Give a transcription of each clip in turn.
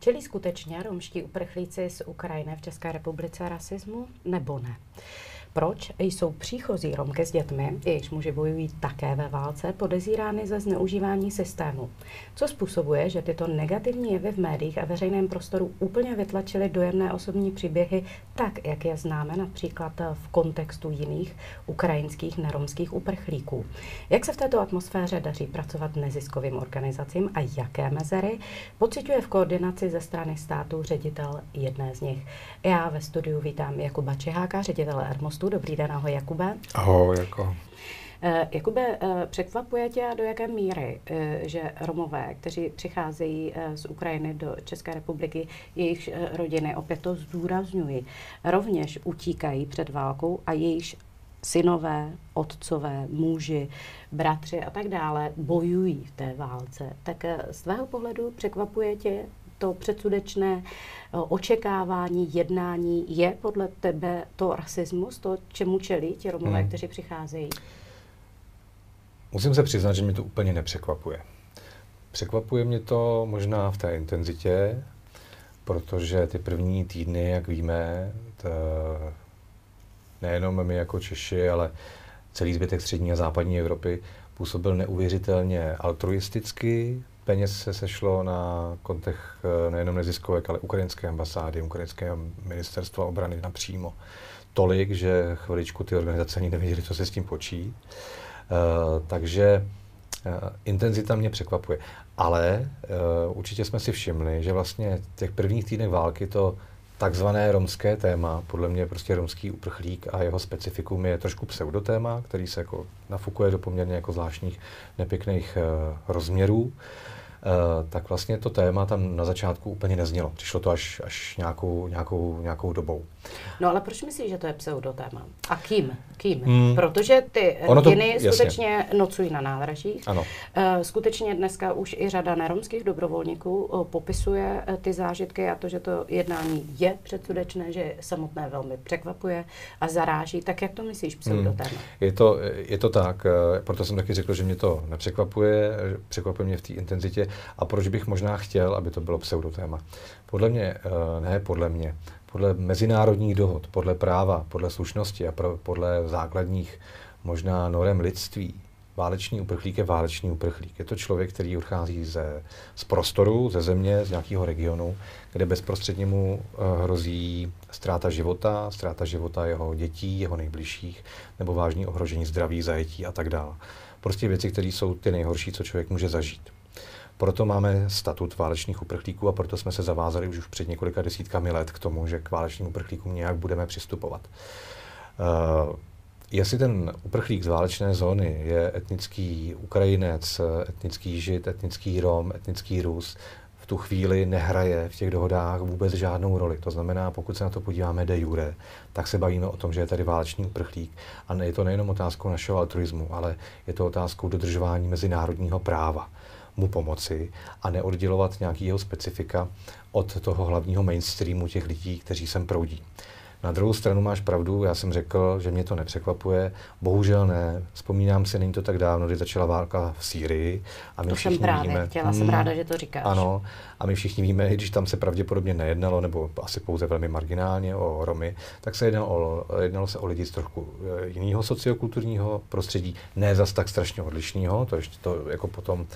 Čelí skutečně romští uprchlíci z Ukrajiny v České republice rasismu nebo ne? Proč jsou příchozí Romky s dětmi, jejichž muži bojují také ve válce, podezírány ze zneužívání systému? Co způsobuje, že tyto negativní jevy v médiích a veřejném prostoru úplně vytlačily dojemné osobní příběhy tak, jak je známe například v kontextu jiných ukrajinských neromských uprchlíků? Jak se v této atmosféře daří pracovat neziskovým organizacím a jaké mezery pociťuje v koordinaci ze strany státu ředitel jedné z nich? Já ve studiu vítám Jakuba Čeháka, ředitele Ermostu hostu. Dobrý den, ahoj Jakube. Ahoj, jako. Jakube, eh, překvapuje tě do jaké míry, eh, že Romové, kteří přicházejí z Ukrajiny do České republiky, jejich rodiny, opět to zdůrazňují, rovněž utíkají před válkou a jejich synové, otcové, muži, bratři a tak dále bojují v té válce. Tak z tvého pohledu překvapuje tě to předsudečné eh, očekávání, jednání je podle tebe to rasismus, to, čemu čelí ti Romové, hmm. kteří přicházejí? Musím se přiznat, že mě to úplně nepřekvapuje. Překvapuje mě to možná v té intenzitě, protože ty první týdny, jak víme, to, nejenom my jako Češi, ale celý zbytek střední a západní Evropy působil neuvěřitelně altruisticky, peněz se sešlo na kontech eh, nejenom neziskovek, ale ukrajinské ambasády, ukrajinské ministerstva obrany napřímo. Tolik, že chviličku ty organizace ani nevěděli, co se s tím počít. Uh, takže uh, intenzita mě překvapuje. Ale uh, určitě jsme si všimli, že vlastně v těch prvních týdnech války to takzvané romské téma, podle mě prostě romský uprchlík a jeho specifikum je trošku pseudotéma, který se jako nafukuje do poměrně jako zvláštních nepěkných uh, rozměrů. Uh, tak vlastně to téma tam na začátku úplně neznělo. Přišlo to až, až nějakou, nějakou, nějakou dobou. No ale proč myslíš, že to je pseudotéma? A kým? Kým? Hmm. Protože ty rodiny to, skutečně jasně. nocují na nádražích. Ano. Uh, skutečně dneska už i řada neromských dobrovolníků uh, popisuje uh, ty zážitky a to, že to jednání je předsudečné, že samotné velmi překvapuje a zaráží. Tak jak to myslíš pseudotéma? Hmm. Je, to, je to tak, proto jsem taky řekl, že mě to nepřekvapuje, překvapuje mě v té intenzitě, a proč bych možná chtěl, aby to bylo pseudotéma. Podle mě, eh, ne podle mě, podle mezinárodních dohod, podle práva, podle slušnosti a podle základních možná norem lidství, válečný uprchlík je válečný uprchlík. Je to člověk, který odchází ze, z prostoru, ze země, z nějakého regionu, kde bezprostředně mu uh, hrozí ztráta života, ztráta života jeho dětí, jeho nejbližších, nebo vážný ohrožení zdraví, zajetí a tak dále. Prostě věci, které jsou ty nejhorší, co člověk může zažít. Proto máme statut válečných uprchlíků a proto jsme se zavázali už před několika desítkami let k tomu, že k válečným uprchlíkům nějak budeme přistupovat. Uh, jestli ten uprchlík z válečné zóny je etnický Ukrajinec, etnický Žid, etnický Rom, etnický Rus, v tu chvíli nehraje v těch dohodách vůbec žádnou roli. To znamená, pokud se na to podíváme de jure, tak se bavíme o tom, že je tady válečný uprchlík. A je to nejenom otázkou našeho altruismu, ale je to otázkou dodržování mezinárodního práva mu pomoci a neoddělovat nějaký jeho specifika od toho hlavního mainstreamu těch lidí, kteří sem proudí. Na druhou stranu máš pravdu, já jsem řekl, že mě to nepřekvapuje. Bohužel ne. Vzpomínám si, není to tak dávno, kdy začala válka v Sýrii. A my to jsem právě víme, chtěla, hmm, jsem ráda, že to říkáš. Ano, a my všichni víme, i když tam se pravděpodobně nejednalo, nebo asi pouze velmi marginálně o Romy, tak se jednalo, o, jednalo se o lidi z trochu eh, jiného sociokulturního prostředí, ne zas tak strašně odlišného, to ještě to jako potom uh,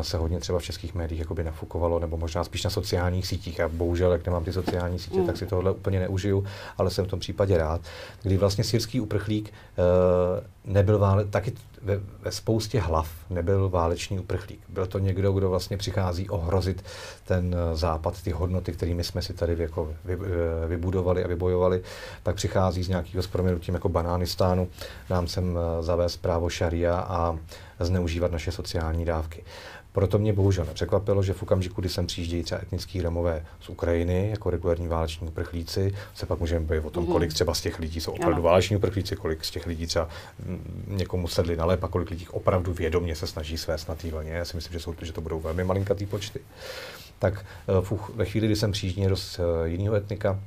se hodně třeba v českých médiích jakoby nafukovalo, nebo možná spíš na sociálních sítích. A bohužel, jak nemám ty sociální sítě, mm. tak si tohle úplně neužiju, ale jsem v tom případě rád, kdy vlastně syrský uprchlík uh, nebyl vále, taky ve, ve spoustě hlav nebyl válečný uprchlík. Byl to někdo, kdo vlastně přichází ohrozit ten eh, západ, ty hodnoty, kterými jsme si tady jako vy, eh, vybudovali a vybojovali, tak přichází z nějakého s jako Banánistánu nám sem eh, zavést právo šaria a zneužívat naše sociální dávky. Proto mě bohužel nepřekvapilo, že v okamžiku, kdy sem přijíždějí třeba etnický Romové z Ukrajiny jako regulární váleční uprchlíci, se pak můžeme bavit o tom, mm-hmm. kolik třeba z těch lidí jsou opravdu váleční uprchlíci, kolik z těch lidí třeba mm, někomu sedli na lep a kolik lidí opravdu vědomě se snaží svést na té vlně. Já si myslím, že, jsou, že to budou velmi malinkatý počty. Tak eh, ve chvíli, kdy sem přijíždí z eh, jiného etnika,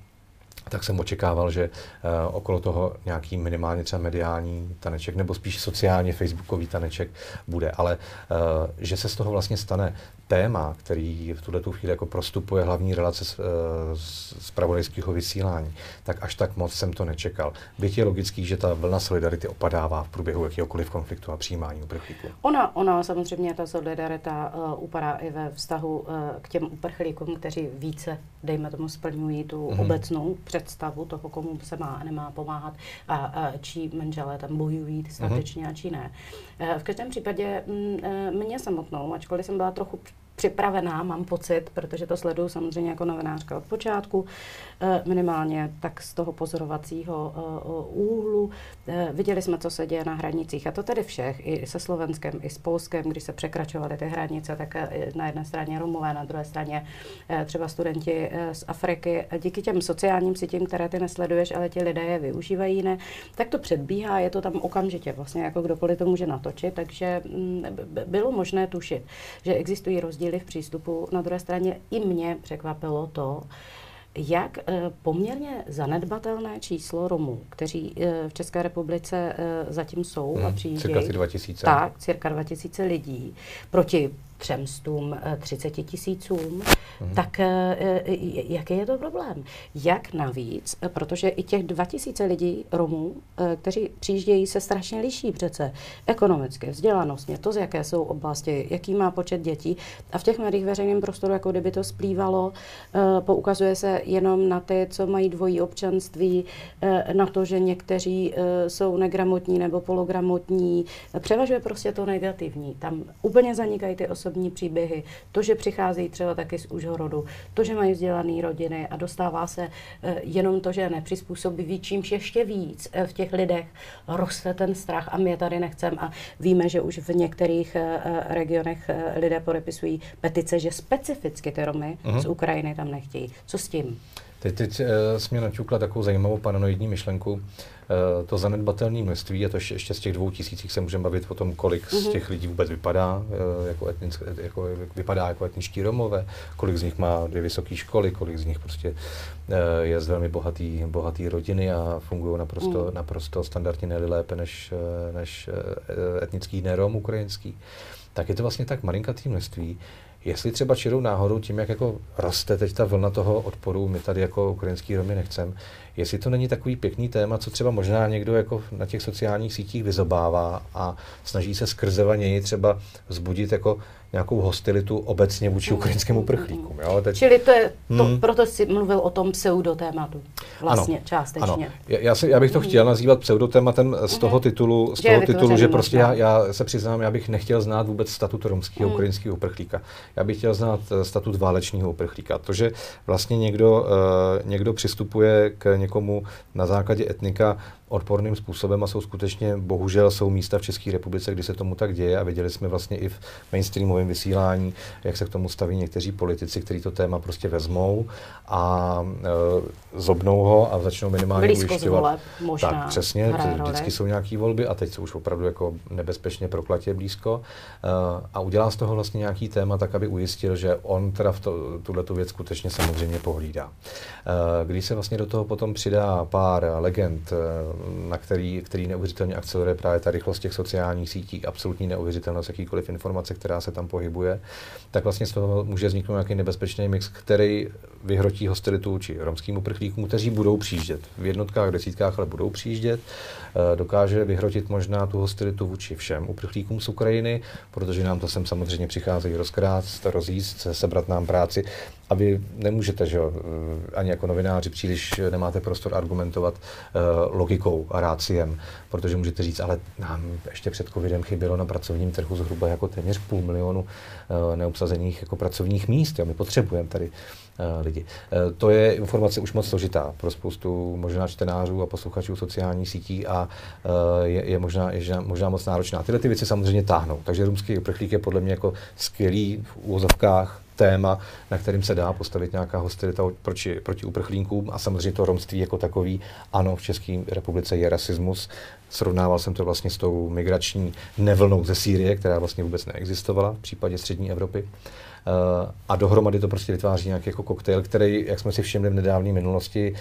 tak jsem očekával, že uh, okolo toho nějaký minimálně třeba mediální taneček, nebo spíš sociálně facebookový taneček bude, ale uh, že se z toho vlastně stane téma, který v tuhle tu chvíli jako prostupuje hlavní relace z, z, z vysílání, tak až tak moc jsem to nečekal. Byť je logický, že ta vlna solidarity opadává v průběhu jakéhokoliv konfliktu a přijímání uprchlíků. Ona, ona samozřejmě ta solidarita uh, upadá i ve vztahu uh, k těm uprchlíkům, kteří více, dejme tomu, splňují tu mm-hmm. obecnou představu toho, komu se má a nemá pomáhat a, a čí manželé tam bojují statečně mm-hmm. a čí ne. Uh, v každém případě mm, mě samotnou, ačkoliv jsem byla trochu připravená, mám pocit, protože to sleduju samozřejmě jako novinářka od počátku, eh, minimálně tak z toho pozorovacího eh, úhlu. Eh, viděli jsme, co se děje na hranicích, a to tedy všech, i se Slovenskem, i s Polskem, když se překračovaly ty hranice, tak na jedné straně Romové, na druhé straně třeba studenti z Afriky. Díky těm sociálním sítím, které ty nesleduješ, ale ti lidé je využívají, ne, tak to předbíhá, je to tam okamžitě, vlastně jako kdokoliv to může natočit, takže mm, bylo možné tušit, že existují rozdíly rozdíly v přístupu. Na druhé straně i mě překvapilo to, jak eh, poměrně zanedbatelné číslo Romů, kteří eh, v České republice eh, zatím jsou hmm, a přijíždějí. Cirka 2000. Tak, cirka 2000 lidí proti třemstům 30 tisícům, hmm. tak jaký je to problém? Jak navíc, protože i těch 2000 lidí Romů, kteří přijíždějí, se strašně liší přece ekonomicky, vzdělanostně, to, z jaké jsou oblasti, jaký má počet dětí. A v těch médiích veřejném prostoru, jako kdyby to splývalo, poukazuje se jenom na ty, co mají dvojí občanství, na to, že někteří jsou negramotní nebo pologramotní. Převažuje prostě to negativní. Tam úplně zanikají ty osoby osobní příběhy, to, že přicházejí třeba taky z Užhorodu, to, že mají vzdělané rodiny a dostává se eh, jenom to, že je nepřizpůsobivý, čímž ještě víc eh, v těch lidech roste ten strach a my je tady nechceme a víme, že už v některých eh, regionech lidé podepisují petice, že specificky ty Romy uh-huh. z Ukrajiny tam nechtějí. Co s tím? Teď, teď uh, jsi mě naťukla takovou zajímavou paranoidní myšlenku. Uh, to zanedbatelné množství, a to ještě z těch dvou tisících se můžeme bavit o tom, kolik mm-hmm. z mhm. těch lidí vůbec vypadá, uh, jako, etnick, jako, vypadá jako etničtí Romové, kolik z nich má dvě vysoké školy, kolik z nich prostě je z velmi bohatý, bohatý rodiny a fungují naprosto, mm. naprosto standardně nejlépe lépe než, než etnický nerom ukrajinský. Tak je to vlastně tak malinkatý množství, Jestli třeba čirou náhodou tím, jak jako roste teď ta vlna toho odporu, my tady jako ukrajinský Romy nechcem, jestli to není takový pěkný téma, co třeba možná někdo jako na těch sociálních sítích vyzobává a snaží se skrze něj třeba vzbudit jako nějakou hostilitu obecně vůči mm. ukrajinskému mm, prchlíkům. Jo? Teď... Čili to je, to, mm. proto jsi mluvil o tom pseudotématu, vlastně ano, částečně. Ano. Já, já, si, já bych to mm. chtěl nazývat pseudotématem z toho mhm. titulu, z toho že titulu, že prostě já, já se přiznám, já bych nechtěl znát vůbec statut romského mm. ukrajinského uprchlíka. Já bych chtěl znát eh, statut válečního uprchlíka. To, že vlastně někdo, uh, někdo přistupuje k někomu na základě etnika odporným způsobem a jsou skutečně, bohužel, jsou místa v České republice, kdy se tomu tak děje a viděli jsme vlastně i v mainstreamovém vysílání, jak se k tomu staví někteří politici, kteří to téma prostě vezmou a e, zobnou ho a začnou minimálně Blízko ujišťovat. Voleb, možná tak přesně, vždycky jsou nějaké volby a teď jsou už opravdu jako nebezpečně proklatě blízko e, a udělá z toho vlastně nějaký téma tak, aby ujistil, že on teda v to, tuhle věc skutečně samozřejmě pohlídá. E, když se vlastně do toho potom přidá pár legend e, na který, který neuvěřitelně akceleruje právě ta rychlost těch sociálních sítí, absolutní neuvěřitelnost jakýkoliv informace, která se tam pohybuje, tak vlastně z toho může vzniknout nějaký nebezpečný mix, který vyhrotí hostilitu či romským uprchlíkům, kteří budou přijíždět v jednotkách, desítkách, ale budou přijíždět. Eh, dokáže vyhrotit možná tu hostilitu vůči všem uprchlíkům z Ukrajiny, protože nám to sem samozřejmě přicházejí rozkrást, rozjíst, sebrat nám práci a vy nemůžete, že eh, ani jako novináři příliš nemáte prostor argumentovat uh, logikou a ráciem, protože můžete říct, ale nám ještě před covidem chybělo na pracovním trhu zhruba jako téměř půl milionu neobsazených jako pracovních míst. Jo. My potřebujeme tady lidi. Uh, to je informace už moc složitá pro spoustu možná čtenářů a posluchačů sociálních sítí a uh, je, je, možná, je možná moc náročná. Tyhle ty věci samozřejmě táhnou. Takže rumský uprchlík je podle mě jako skvělý v úvozovkách téma, na kterým se dá postavit nějaká hostilita proti, proti uprchlíkům a samozřejmě to romství jako takový. Ano, v České republice je rasismus. Srovnával jsem to vlastně s tou migrační nevlnou ze Sýrie, která vlastně vůbec neexistovala v případě střední Evropy. A dohromady to prostě vytváří nějaký jako koktejl, který, jak jsme si všimli v nedávné minulosti,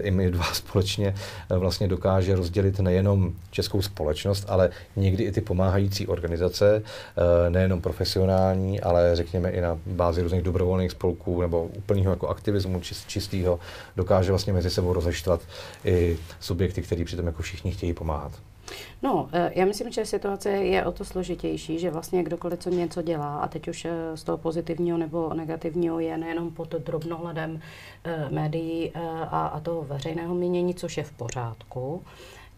i my dva společně vlastně dokáže rozdělit nejenom českou společnost, ale někdy i ty pomáhající organizace, nejenom profesionální, ale řekněme i na bázi různých dobrovolných spolků nebo úplného jako aktivismu čistého, dokáže vlastně mezi sebou rozeštvat i subjekty, který přitom jako všichni chtějí pomáhat. No, eh, já myslím, že situace je o to složitější, že vlastně kdokoliv co něco dělá, a teď už eh, z toho pozitivního nebo negativního je nejenom pod drobnohledem eh, médií a, a toho veřejného mínění, což je v pořádku,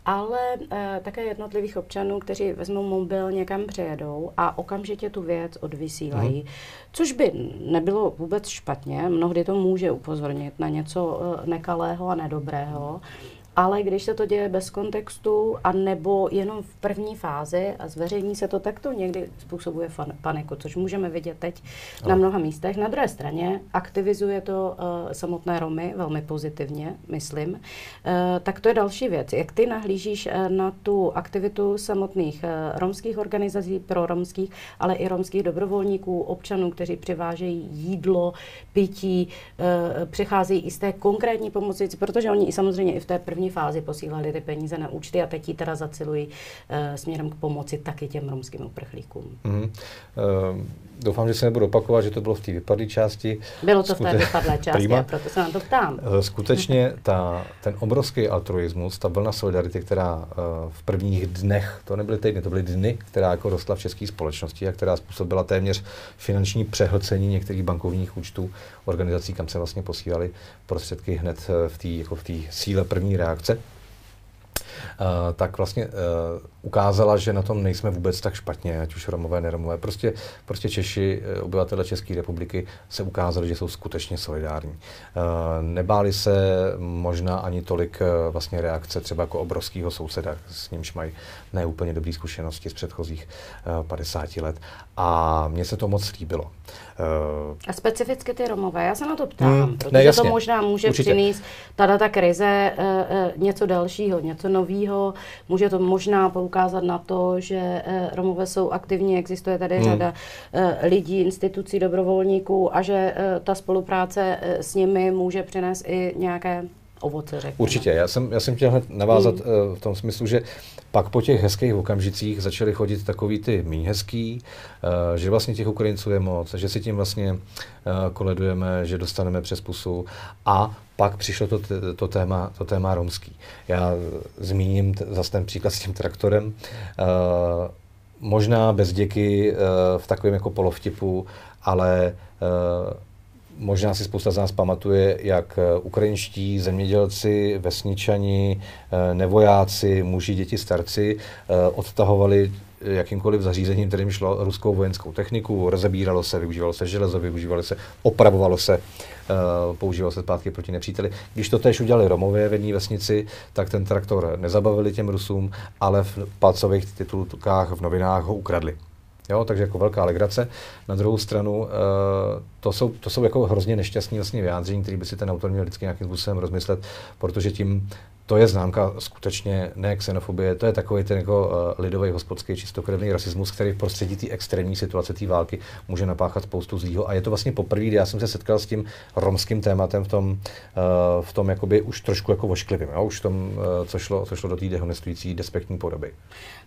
ale e, také jednotlivých občanů, kteří vezmou mobil, někam přejedou a okamžitě tu věc odvysílají, hmm. což by nebylo vůbec špatně. Mnohdy to může upozornit na něco e, nekalého a nedobrého. Ale když se to děje bez kontextu a nebo jenom v první fázi a zveřejní se to, tak to někdy způsobuje fan, paniku, což můžeme vidět teď no. na mnoha místech. Na druhé straně aktivizuje to uh, samotné Romy velmi pozitivně, myslím. Uh, tak to je další věc. Jak ty nahlížíš uh, na tu aktivitu samotných uh, romských organizací pro romských, ale i romských dobrovolníků, občanů, kteří přivážejí jídlo, pití, uh, přicházejí i z té konkrétní pomoci, protože oni i samozřejmě i v té první první fázi posílali ty peníze na účty a teď ji teda zacilují uh, směrem k pomoci taky těm romským uprchlíkům. Mm. Uh, doufám, že se nebudu opakovat, že to bylo v té vypadlé části. Bylo to Skute... v té vypadlé části Prima. a proto se na to ptám. Uh, skutečně ta, ten obrovský altruismus, ta vlna solidarity, která uh, v prvních dnech, to nebyly týdny, to byly dny, která jako rostla v české společnosti a která způsobila téměř finanční přehlcení některých bankovních účtů organizací, kam se vlastně posílali prostředky hned v té jako v síle první reakce tak vlastně uh, ukázala, že na tom nejsme vůbec tak špatně, ať už Romové, neromové. Prostě, prostě Češi, eh, obyvatele České republiky, se ukázali, že jsou skutečně solidární. Nebáli se možná ani tolik vlastně reakce třeba jako obrovského souseda, s nímž mají neúplně dobré zkušenosti z předchozích uh, 50 let. A mně se to moc líbilo. Uh, a specificky ty Romové, já se na to ptám, hmm, protože ne, to možná může Určitě. přinést tada ta krize uh, uh, něco dalšího, něco nového, může to možná poukázat na to, že uh, Romové jsou aktivní, existuje tady hmm. řada uh, lidí, institucí, dobrovolníků a že uh, ta spolupráce uh, s nimi může přinést i nějaké ovoce, řekněme. Určitě, já jsem, já jsem chtěl hned navázat mm. uh, v tom smyslu, že pak po těch hezkých okamžicích začaly chodit takový ty méně hezký, uh, že vlastně těch Ukrajinců je moc, že si tím vlastně uh, koledujeme, že dostaneme přes pusu a pak přišlo to, to, téma, to téma romský. Já zmíním t- zase ten příklad s tím traktorem. Možná bez děky v takovém jako polovtipu, ale Možná si spousta z nás pamatuje, jak eh, ukrajinští zemědělci, vesničani, eh, nevojáci, muži, děti, starci eh, odtahovali jakýmkoliv zařízením, kterým šlo ruskou vojenskou techniku, rozebíralo se, využívalo se železo, využívalo se, opravovalo se, používalo se zpátky proti nepříteli. Když to tež udělali Romové v jedné vesnici, tak ten traktor nezabavili těm Rusům, ale v palcových titulkách v novinách ho ukradli. Jo, takže jako velká legrace. Na druhou stranu, uh, to, jsou, to jsou jako hrozně nešťastní vlastně vyjádření, které by si ten autor měl vždycky nějakým způsobem rozmyslet, protože tím to je známka skutečně ne xenofobie, to je takový ten jako uh, lidový hospodský čistokrevný rasismus, který v prostředí té extrémní situace té války může napáchat spoustu zlýho. A je to vlastně poprvé, kdy já jsem se setkal s tím romským tématem v tom, uh, v tom jakoby už trošku jako vošklivým, jo? už v tom, co, šlo, co šlo do té dehonestující, despektní podoby.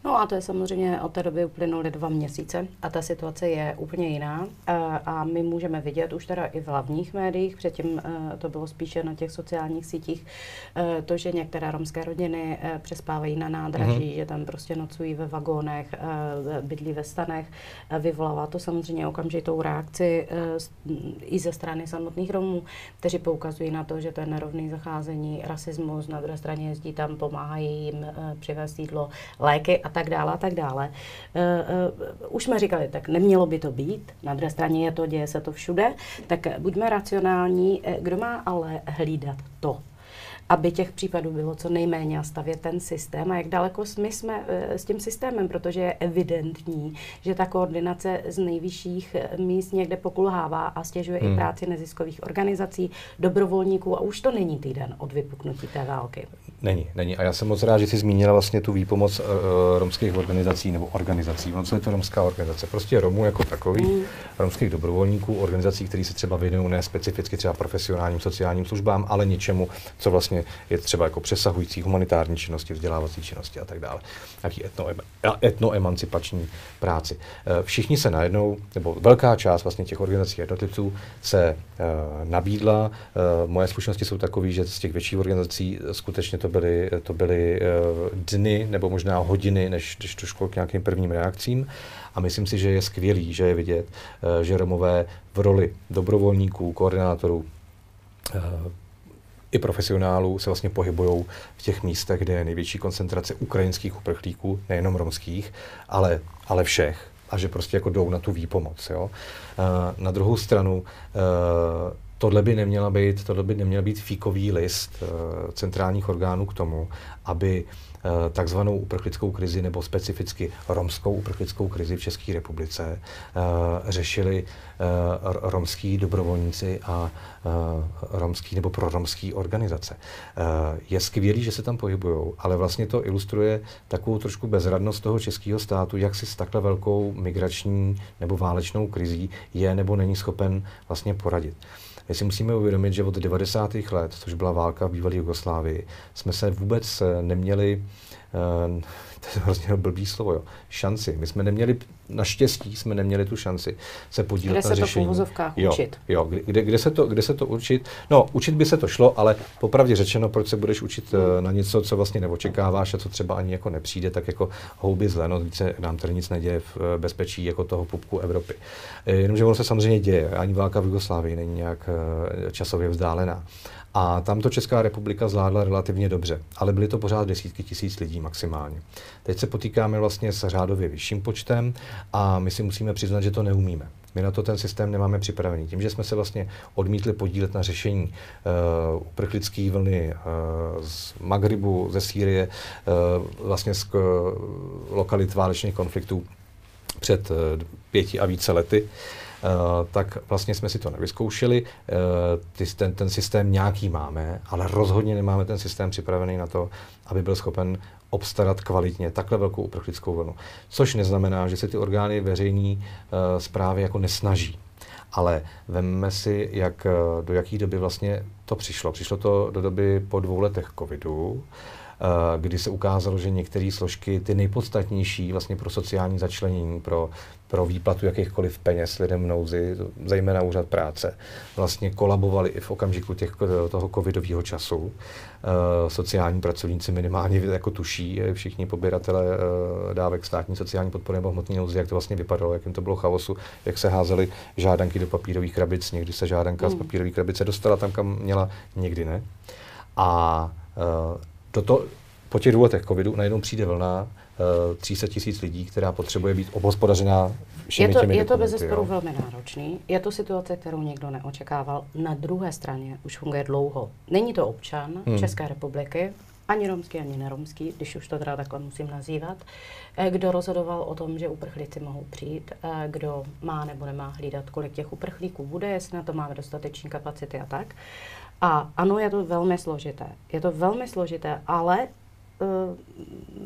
No a to je samozřejmě od té doby uplynuly dva měsíce a ta situace je úplně jiná. A, a my můžeme vidět už teda i v hlavních médiích, předtím uh, to bylo spíše na těch sociálních sítích, uh, to, že některé romské rodiny přespávají na nádraží, mm-hmm. že tam prostě nocují ve vagónech, bydlí ve stanech, vyvolává to samozřejmě okamžitou reakci i ze strany samotných Romů, kteří poukazují na to, že to je nerovný zacházení, rasismus, na druhé straně jezdí tam, pomáhají jim přivést jídlo, léky a tak dále a tak dále. Uh, uh, už jsme říkali, tak nemělo by to být, na druhé straně je to, děje se to všude, tak buďme racionální, kdo má ale hlídat to, aby těch případů bylo co nejméně a stavět ten systém a jak daleko my jsme eh, s tím systémem, protože je evidentní, že ta koordinace z nejvyšších eh, míst někde pokulhává a stěžuje hmm. i práci neziskových organizací, dobrovolníků a už to není týden od vypuknutí té války. Není, není. A já jsem moc rád, že jsi zmínila vlastně tu výpomoc uh, romských organizací nebo organizací. Ono co je to romská organizace? Prostě Romů jako takový, mm. romských dobrovolníků, organizací, které se třeba věnují ne specificky třeba profesionálním sociálním službám, ale něčemu, co vlastně je třeba jako přesahující humanitární činnosti, vzdělávací činnosti a tak dále. Etno, etnoemancipační práci. Uh, všichni se najednou, nebo velká část vlastně těch organizací jednotlivců se uh, nabídla. Uh, moje zkušenosti jsou takové, že z těch větších organizací skutečně to to byly, to byly dny nebo možná hodiny, než, než došlo k nějakým prvním reakcím. A myslím si, že je skvělý, že je vidět, že Romové v roli dobrovolníků, koordinátorů, i profesionálů se vlastně pohybují v těch místech, kde je největší koncentrace ukrajinských uprchlíků, nejenom romských, ale, ale všech. A že prostě jako jdou na tu výpomoc. Jo. Na druhou stranu tohle by neměla být, tohle by neměl být fíkový list uh, centrálních orgánů k tomu, aby uh, takzvanou uprchlickou krizi nebo specificky romskou uprchlickou krizi v České republice uh, řešili romský dobrovolníci a romský nebo proromský organizace. Je skvělý, že se tam pohybují, ale vlastně to ilustruje takovou trošku bezradnost toho českého státu, jak si s takhle velkou migrační nebo válečnou krizí je nebo není schopen vlastně poradit. My si musíme uvědomit, že od 90. let, což byla válka v bývalé Jugoslávii, jsme se vůbec eh, neměli to je hrozně blbý slovo, jo, šanci. My jsme neměli, naštěstí jsme neměli tu šanci se podílet kde na se řešení. Kde se to jo, učit? Jo, kde, kde, se to, kde se to učit? No, učit by se to šlo, ale popravdě řečeno, proč se budeš učit hmm. na něco, co vlastně neočekáváš a co třeba ani jako nepřijde, tak jako houby zle, no, se nám tady nic neděje v eh, bezpečí jako toho pupku Evropy. Jenomže ono se samozřejmě děje, ani válka v Jugoslávii není nějak časově vzdálená. A tam to Česká republika zvládla relativně dobře, ale byly to pořád desítky tisíc lidí maximálně. Teď se potýkáme vlastně s řádově vyšším počtem a my si musíme přiznat, že to neumíme. My na to ten systém nemáme připravený. Tím, že jsme se vlastně odmítli podílet na řešení uh, uprchlické vlny uh, z Magribu, ze Sýrie, uh, vlastně z uh, lokalit válečných konfliktů před uh, pěti a více lety, uh, Eh, tak vlastně jsme si to nevyzkoušeli. Eh, ten, ten systém nějaký máme, ale rozhodně nemáme ten systém připravený na to, aby byl schopen obstarat kvalitně takhle velkou uprchlickou vlnu. Což neznamená, že se ty orgány veřejné uh, zprávy jako nesnaží. Ale vemme si, jak, do jaké doby vlastně to přišlo. Přišlo to do doby po dvou letech covidu, kdy se ukázalo, že některé složky, ty nejpodstatnější vlastně pro sociální začlenění, pro pro výplatu jakýchkoliv peněz lidem v nouzi, zejména úřad práce, vlastně kolabovali i v okamžiku těch, toho covidového času. Uh, sociální pracovníci minimálně jako tuší, všichni poběratele dávek státní sociální podpory nebo hmotné nouzi, jak to vlastně vypadalo, jak jim to bylo chaosu, jak se házely žádanky do papírových krabic, někdy se žádanka mm. z papírové krabice dostala tam, kam měla, někdy ne. A uh, toto po těch dvou letech covidu najednou přijde vlna 300 eh, tisíc lidí, která potřebuje být obhospodařená je to, je to bez zesporu velmi náročný. Je to situace, kterou někdo neočekával. Na druhé straně už funguje dlouho. Není to občan hmm. České republiky, ani romský, ani neromský, když už to teda takhle musím nazývat, eh, kdo rozhodoval o tom, že uprchlíci mohou přijít, eh, kdo má nebo nemá hlídat, kolik těch uprchlíků bude, jestli na to máme dostatečné kapacity a tak. A ano, je to velmi složité. Je to velmi složité, ale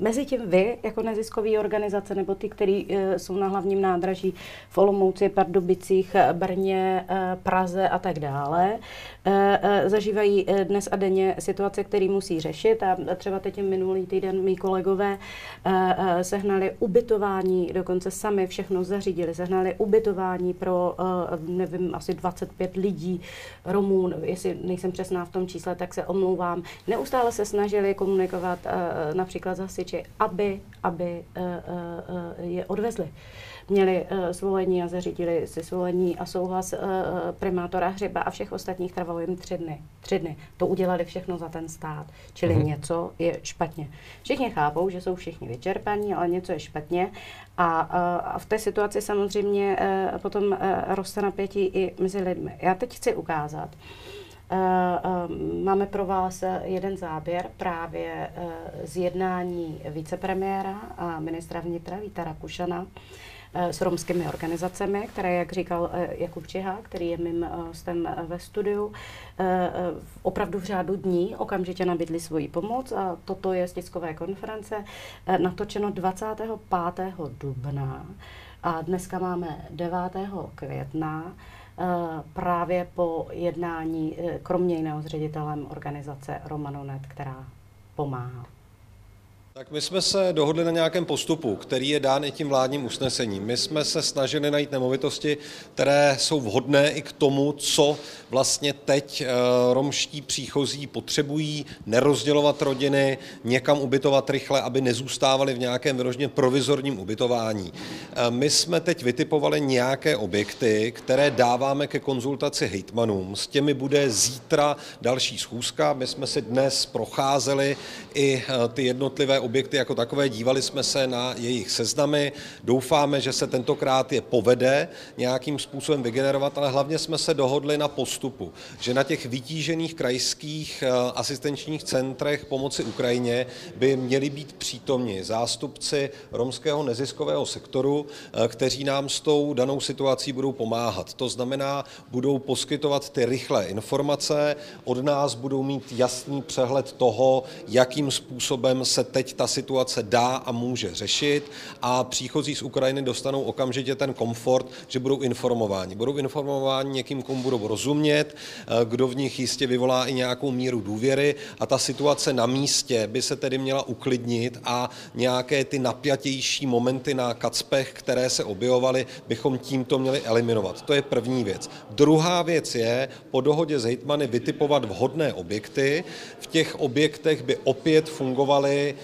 mezi tím vy, jako neziskový organizace, nebo ty, kteří uh, jsou na hlavním nádraží v Olomouci, Pardubicích, Brně, uh, Praze a tak dále, zažívají dnes a denně situace, které musí řešit. A třeba teď minulý týden mý kolegové sehnali ubytování, dokonce sami všechno zařídili, sehnali ubytování pro, nevím, asi 25 lidí, Romů, jestli nejsem přesná v tom čísle, tak se omlouvám. Neustále se snažili komunikovat Eh, například zasiči, aby, aby eh, eh, je odvezli. Měli svolení a zařídili si svolení a souhlas primátora Hřiba a všech ostatních trvalo jim tři dny. Tři dny. To udělali všechno za ten stát. Čili mm-hmm. něco je špatně. Všichni chápou, že jsou všichni vyčerpaní, ale něco je špatně. A, a v té situaci samozřejmě potom roste napětí i mezi lidmi. Já teď chci ukázat, máme pro vás jeden záběr právě eh, z jednání vicepremiéra a ministra vnitra Víta Rakušana s romskými organizacemi, které, jak říkal Jakub Čeha, který je mým hostem ve studiu, opravdu v řádu dní okamžitě nabídli svoji pomoc a toto je z tiskové konference natočeno 25. dubna a dneska máme 9. května. Eh, právě po jednání, eh, kromě jiného s ředitelem organizace Romanonet, která pomáhá. Tak my jsme se dohodli na nějakém postupu, který je dán i tím vládním usnesením. My jsme se snažili najít nemovitosti, které jsou vhodné i k tomu, co vlastně teď eh, romští příchozí potřebují, nerozdělovat rodiny, někam ubytovat rychle, aby nezůstávali v nějakém vyrožně provizorním ubytování. Eh, my jsme teď vytipovali nějaké objekty, které dáváme ke konzultaci hejtmanům. S těmi bude zítra další schůzka. My jsme si dnes procházeli i eh, ty jednotlivé objekty jako takové, dívali jsme se na jejich seznamy, doufáme, že se tentokrát je povede nějakým způsobem vygenerovat, ale hlavně jsme se dohodli na postupu, že na těch vytížených krajských eh, asistenčních centrech pomoci Ukrajině by měli být přítomni zástupci romského neziskového sektoru, eh, kteří nám s tou danou situací budou pomáhat. To znamená, budou poskytovat ty rychlé informace, od nás budou mít jasný přehled toho, jakým způsobem se teď ta situace dá a může řešit a příchozí z Ukrajiny dostanou okamžitě ten komfort, že budou informováni. Budou informováni někým, komu budou rozumět, eh, kdo v nich jistě vyvolá i nějakou míru důvěry a ta situace na místě by se tedy měla uklidnit a nějaké ty napjatější momenty na kacpech, které se objevovaly, bychom tímto měli eliminovat. To je první věc. Druhá věc je po dohodě s hejtmany vytipovat vhodné objekty. V těch objektech by opět fungovaly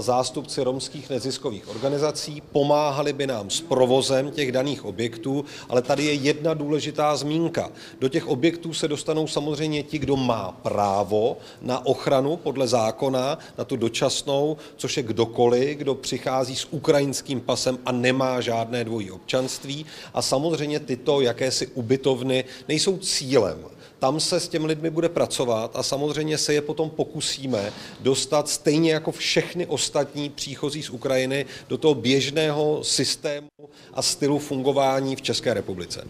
zástupci romských neziskových organizací, pomáhali by nám s provozem těch daných objektů, ale tady je jedna důležitá zmínka. Do těch objektů se dostanou samozřejmě ti, kdo má právo na ochranu podle zákona, na tu dočasnou, což je kdokoliv, kdo přichází s ukrajinským pasem a nemá žádné dvojí občanství. A samozřejmě tyto jakési ubytovny nejsou cílem tam se s těmi lidmi bude pracovat a samozřejmě se je potom pokusíme dostat stejně jako všechny ostatní příchozí z Ukrajiny do toho běžného systému a stylu fungování v České republice.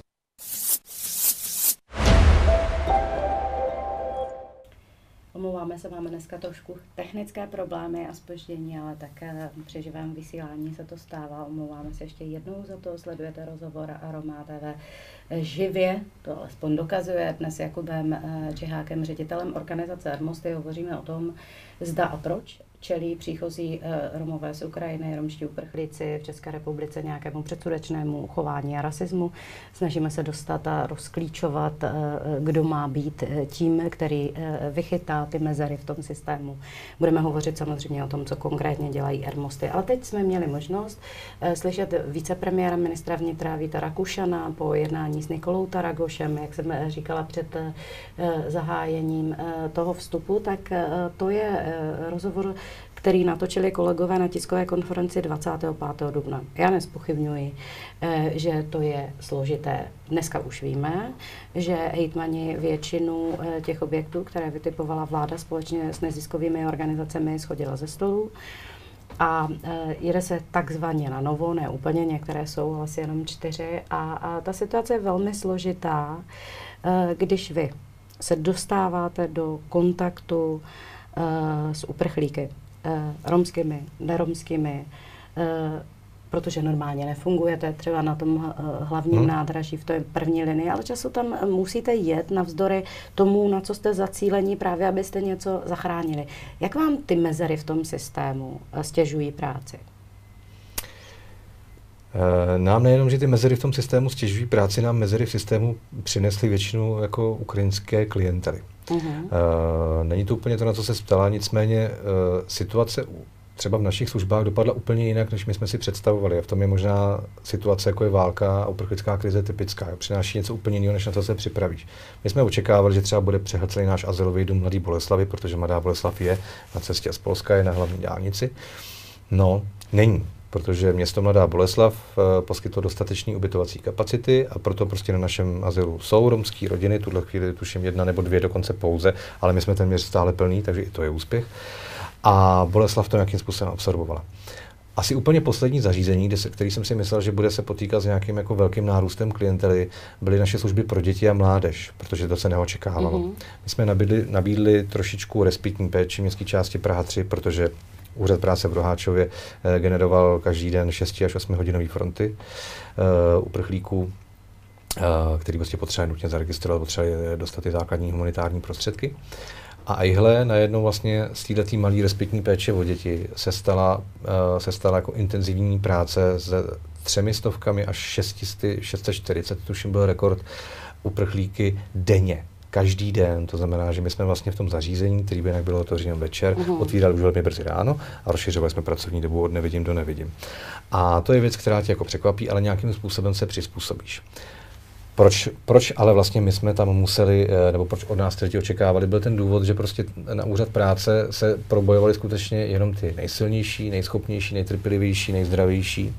Omlouváme se, máme dneska trošku technické problémy a spoždění, ale tak při živém vysílání se to stává. Omlouváme se ještě jednou za to, sledujete rozhovor Aroma TV živě, to alespoň dokazuje. Dnes Jakubem eh, Čehákem, ředitelem organizace Armosty, hovoříme o tom, zda a proč čelí příchozí eh, Romové z Ukrajiny, romští uprchlíci v České republice nějakému předsudečnému chování a rasismu. Snažíme se dostat a rozklíčovat, eh, kdo má být eh, tím, který vychytá ty mezery v tom systému. Budeme hovořit samozřejmě o tom, co konkrétně dělají Ermosty. Ale teď jsme měli možnost slyšet vicepremiéra ministra vnitra Víta Rakušana po jednání s Nikolou Taragošem, jak jsem říkala před zahájením toho vstupu, tak to je rozhovor který natočili kolegové na tiskové konferenci 25. dubna. Já nespochybňuji, eh, že to je složité. Dneska už víme, že hejtmani většinu eh, těch objektů, které vytipovala vláda společně s neziskovými organizacemi, schodila ze stolu a e, jede se takzvaně na novo, ne úplně, některé jsou asi jenom čtyři a, a ta situace je velmi složitá, e, když vy se dostáváte do kontaktu e, s uprchlíky, romskými, neromskými, eh, protože normálně nefungujete třeba na tom eh, hlavním hmm. nádraží v té první linii, ale často tam musíte jet navzdory tomu, na co jste zacílení, právě abyste něco zachránili. Jak vám ty mezery v tom systému stěžují práci? Nám nejenom, že ty mezery v tom systému stěžují práci, nám mezery v systému přinesly většinu jako ukrajinské klientely. Uh-huh. Není to úplně to, na co se ptala, nicméně uh, situace třeba v našich službách dopadla úplně jinak, než my jsme si představovali. A v tom je možná situace, jako je válka a uprchlická krize typická. Přináší něco úplně jiného, než na to se připravíš. My jsme očekávali, že třeba bude přehlcený náš azylový dům Mladý Boleslavy, protože Mladá Boleslav je na cestě z Polska, je na hlavní dálnici. No, není protože město Mladá Boleslav eh, poskytlo dostatečné ubytovací kapacity a proto prostě na našem azylu jsou romské rodiny, tuhle chvíli tuším jedna nebo dvě dokonce pouze, ale my jsme ten měř stále plný, takže i to je úspěch. A Boleslav to nějakým způsobem absorbovala. asi úplně poslední zařízení, kde se, který jsem si myslel, že bude se potýkat s nějakým jako velkým nárůstem klientely, byly naše služby pro děti a mládež, protože to se neočekávalo. Mm-hmm. My jsme nabídli, nabídli trošičku respitní péči městské části Praha 3, protože Úřad práce v Roháčově eh, generoval každý den 6 až 8 hodinové fronty uh, uprchlíků, uh, který prostě potřebuje nutně zaregistrovat, potřebuje dostat ty základní humanitární prostředky. A ihle najednou vlastně z této malé respektní péče o děti se stala, se stala jako intenzivní práce s třemi stovkami až 600, 640, tuším byl rekord, uprchlíky denně každý den. To znamená, že my jsme vlastně v tom zařízení, který by jinak bylo otevřeno večer, uh-huh. otvírali už velmi brzy ráno a rozšiřovali jsme pracovní dobu od nevidím do nevidím. A to je věc, která tě jako překvapí, ale nějakým způsobem se přizpůsobíš. Proč, proč ale vlastně my jsme tam museli, eh, nebo proč od nás lidi očekávali, byl ten důvod, že prostě na úřad práce se probojovali skutečně jenom ty nejsilnější, nejschopnější, nejtrpělivější, nejzdravější,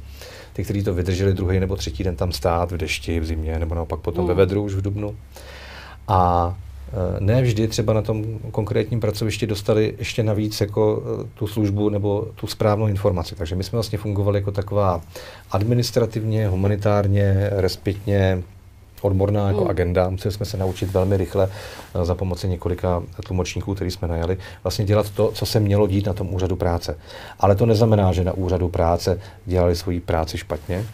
ty, kteří to vydrželi druhý nebo třetí den tam stát v dešti, v zimě, nebo naopak potom mm. ve vedru už v dubnu. A eh, ne vždy třeba na tom konkrétním pracovišti dostali ještě navíc jako eh, tu službu nebo tu správnou informaci. Takže my jsme vlastně fungovali jako taková administrativně, humanitárně, respektně odborná jako hmm. agenda. Museli jsme se naučit velmi rychle eh, za pomoci několika tlumočníků, který jsme najali, vlastně dělat to, co se mělo dít na tom úřadu práce. Ale to neznamená, že na úřadu práce dělali svoji práci špatně.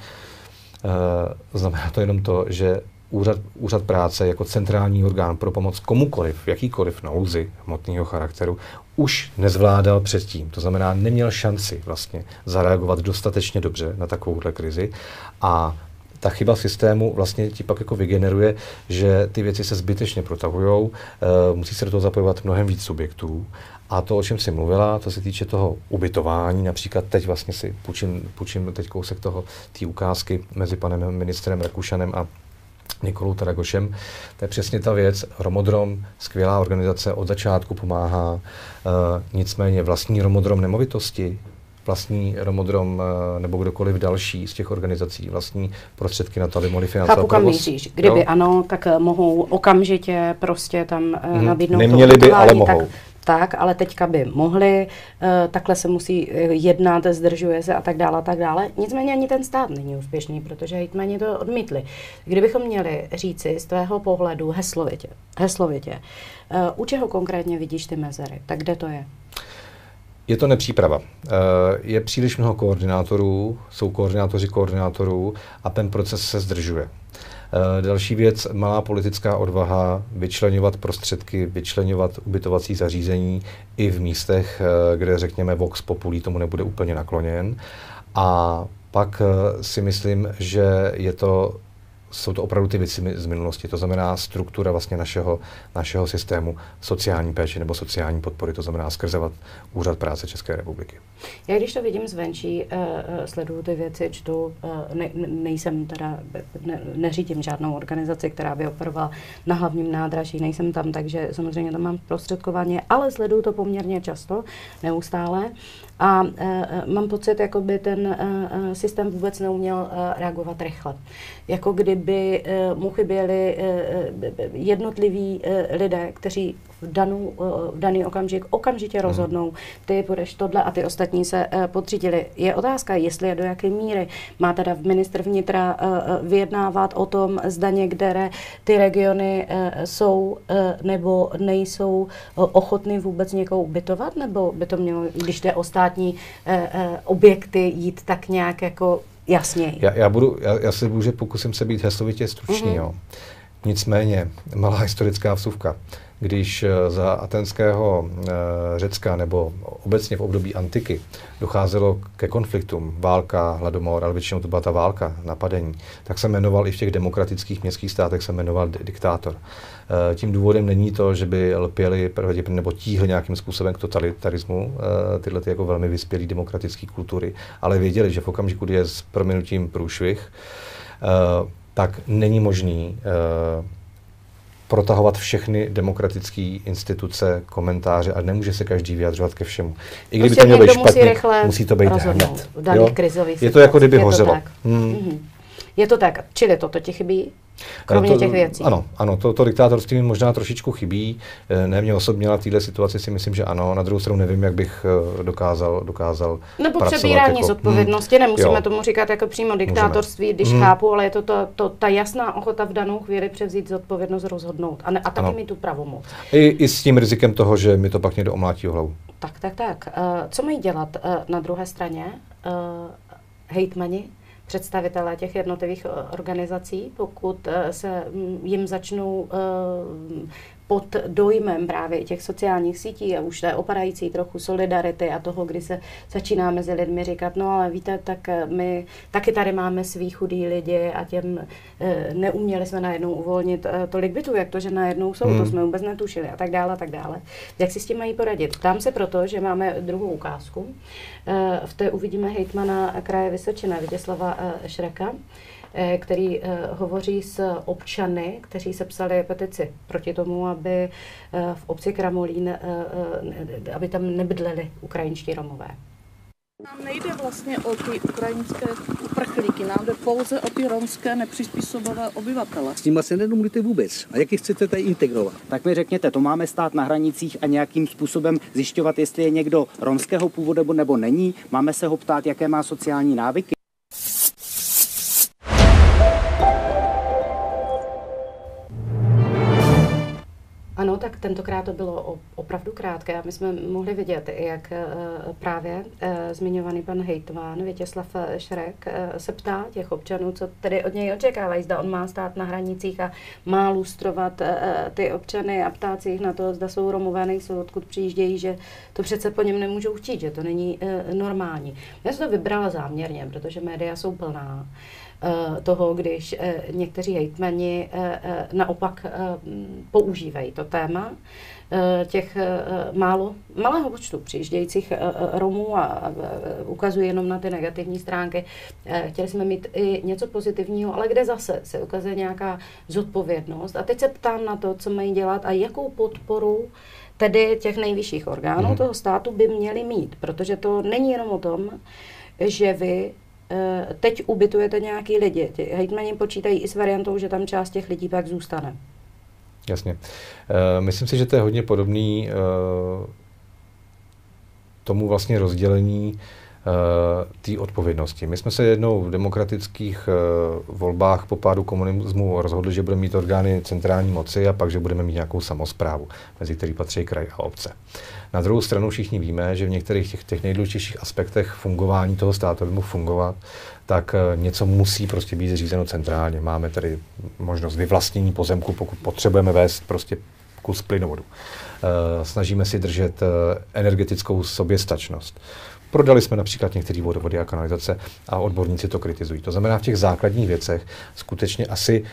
Znamená to jenom to, že úřad, úřad práce jako centrální orgán pro pomoc komukoliv, jakýkoliv nouzi hmotného charakteru, už nezvládal předtím. To znamená, neměl šanci vlastně zareagovat dostatečně dobře na takovouhle krizi a ta chyba systému vlastně ti pak jako vygeneruje, že ty věci se zbytečně protahují, uh, musí se do toho zapojovat mnohem víc subjektů. A to, o čem jsi mluvila, to se týče toho ubytování, například teď vlastně si půjčím, půjčím teď kousek toho, té ukázky mezi panem ministrem Rakušanem a Nikolou Taragošem. To je přesně ta věc. Romodrom, skvělá organizace, od začátku pomáhá. Uh, nicméně vlastní Romodrom nemovitosti, vlastní Romodrom eh, nebo kdokoliv další z těch organizací vlastní prostředky na to, aby mohli financovat Chápu, kam míříš. Kdyby jo? ano, tak eh, mohou okamžitě prostě tam hmm. nabídnout Neměli by, ale mohou. Tak tak, ale teďka by mohli, takhle se musí jednat, zdržuje se a tak dále a tak dále. Nicméně ani ten stát není úspěšný, protože hejtmani to odmítli. Kdybychom měli říci z tvého pohledu heslovitě, heslovitě, u čeho konkrétně vidíš ty mezery, tak kde to je? Je to nepříprava. Eh, je příliš mnoho koordinátorů, jsou koordinátoři koordinátorů a ten proces se zdržuje. Eh, další věc, malá politická odvaha vyčlenovat prostředky, vyčlenovat ubytovací zařízení i v místech, eh, kde řekněme Vox Populi tomu nebude úplně nakloněn. A pak si myslím, že je to jsou to opravdu ty věci z minulosti, to znamená struktura vlastně našeho, našeho systému sociální péče nebo sociální podpory, to znamená skrzovat Úřad práce České republiky. Já když to vidím zvenčí, uh, sleduju ty věci, čtu, uh, ne, nejsem teda, ne, neřídím žádnou organizaci, která by operovala na hlavním nádraží, nejsem tam, takže samozřejmě tam mám prostředkování, ale sleduju to poměrně často, neustále a uh, mám pocit, jako by ten uh, systém vůbec neuměl uh, reagovat rychle. Jako kdyby uh, mu chyběli uh, jednotliví uh, lidé, kteří v, danou, v daný okamžik okamžitě mhm. rozhodnou, ty budeš tohle a ty ostatní se podřídili. Je otázka, jestli a do jaké míry má teda ministr vnitra vyjednávat o tom, zda některé ty regiony jsou nebo nejsou ochotny vůbec někoho ubytovat, nebo by to mělo, když jde o státní objekty, jít tak nějak jako jasněji? Já, já, budu, já, já se můžu, pokusím se být heslovitě stručný, mm-hmm. jo. Nicméně, malá historická vsuvka když eh, za atenského eh, Řecka nebo obecně v období antiky docházelo ke konfliktům, válka, hladomor, ale většinou to byla ta válka, napadení, tak se jmenoval i v těch demokratických městských státech se jmenoval diktátor. Eh, tím důvodem není to, že by lpěli nebo tíhli nějakým způsobem k totalitarismu tyhle ty jako velmi vyspělé demokratické kultury, ale věděli, že v okamžiku, kdy je s proměnutím průšvih, tak není možný protahovat všechny demokratické instituce, komentáře a nemůže se každý vyjadřovat ke všemu. I kdyby prostě to mělo být špatně, musí, to být hned. Je to jako kdyby hořelo. Hmm. Mm-hmm. Je to tak, čili toto ti chybí? Kromě to, těch věcí. Ano, ano to, to diktátorství mi možná trošičku chybí. Ne mě osobně, ale v této situaci si myslím, že ano. Na druhou stranu nevím, jak bych dokázal, dokázal Nebo přebírání jako, zodpovědnosti, hmm, nemusíme jo. tomu říkat jako přímo diktátorství, Můžeme. když hmm. chápu, ale je to, to, to ta jasná ochota v danou chvíli převzít zodpovědnost, rozhodnout a, ne, a taky ano. mít tu pravomoc. I, I s tím rizikem toho, že mi to pak někdo omlátí o hlavu. Tak, tak, tak. Uh, co mají dělat uh, na druhé straně? Uh, hejtmani, představitelé těch jednotlivých organizací, pokud se mm, jim začnou pod dojmem právě těch sociálních sítí a už té opadající trochu solidarity a toho, kdy se začíná mezi lidmi říkat, no ale víte, tak eh, my taky tady máme svý chudý lidi a těm e, neuměli jsme najednou uvolnit e, tolik bytů, jak to, že najednou jsou, hmm. to jsme vůbec netušili a tak dále a tak dále. Jak si s tím mají poradit? Ptám se proto, že máme druhou ukázku. V té uvidíme hejtmana kraje Vysočina, Viděslava e, Šreka, Eh, který eh, hovoří s občany, kteří sepsali petici proti tomu, aby eh, v obci Kramolín, aby tam nebydleli ukrajinští Romové. Nám nejde vlastně o ty ukrajinské uprchlíky, nám jde pouze o ty romské nepřizpůsobivé obyvatele. S tím se nedomluvíte vůbec. A jak je chcete tady integrovat? Tak mi řekněte, to máme stát na hranicích a nějakým způsobem zjišťovat, jestli je někdo romského původu nebo není? Máme se ho ptát, jaké má sociální návyky? Ano, tak tentokrát to bylo opravdu krátké a my jsme mohli vidět, jak eh, právě eh, zmiňovaný pan hejtván Větěslav Šrek eh, se ptá těch občanů, co tedy od něj očekávají. Zda on má stát na hranicích a má lustrovat ty občany a ptát se jich na to, zda jsou Romové, nejsou, odkud přijíždějí, že to přece po něm nemůžou chtít, že to není normální. Já jsem to vybrala záměrně, protože média jsou plná. Eh, toho, když eh, někteří hejtmani eh, naopak používají to téma těch málo, malého počtu přijíždějících Romů a ukazují jenom na ty negativní stránky. Chtěli jsme mít i něco pozitivního, ale kde zase se ukazuje nějaká zodpovědnost. A teď se ptám na to, co mají dělat a jakou podporu tedy těch nejvyšších orgánů mm. toho státu by měli mít, protože to není jenom o tom, že vy teď ubytujete nějaký lidi. Ty hejtmani počítají i s variantou, že tam část těch lidí pak zůstane. Jasně. Uh, myslím si, že to je hodně podobný uh, tomu vlastně rozdělení Eh, té odpovědnosti. My jsme se jednou v demokratických uh, volbách po pádu komunismu rozhodli, že budeme mít orgány centrální moci a pak, že budeme mít nějakou samozprávu, mezi který patří kraj a obce. Na druhou stranu všichni víme, že v některých těch, těch nejdůležitějších aspektech fungování toho státu, aby mohl fungovat, tak uh, něco musí prostě být zřízeno centrálně. Máme tady možnost vyvlastnění pozemku, pokud potřebujeme vést prostě kus plynovodu. Uh, snažíme si držet uh, energetickou soběstačnost. Prodali jsme například některé vodovody a kanalizace a odborníci to kritizují. To znamená, v těch základních věcech skutečně asi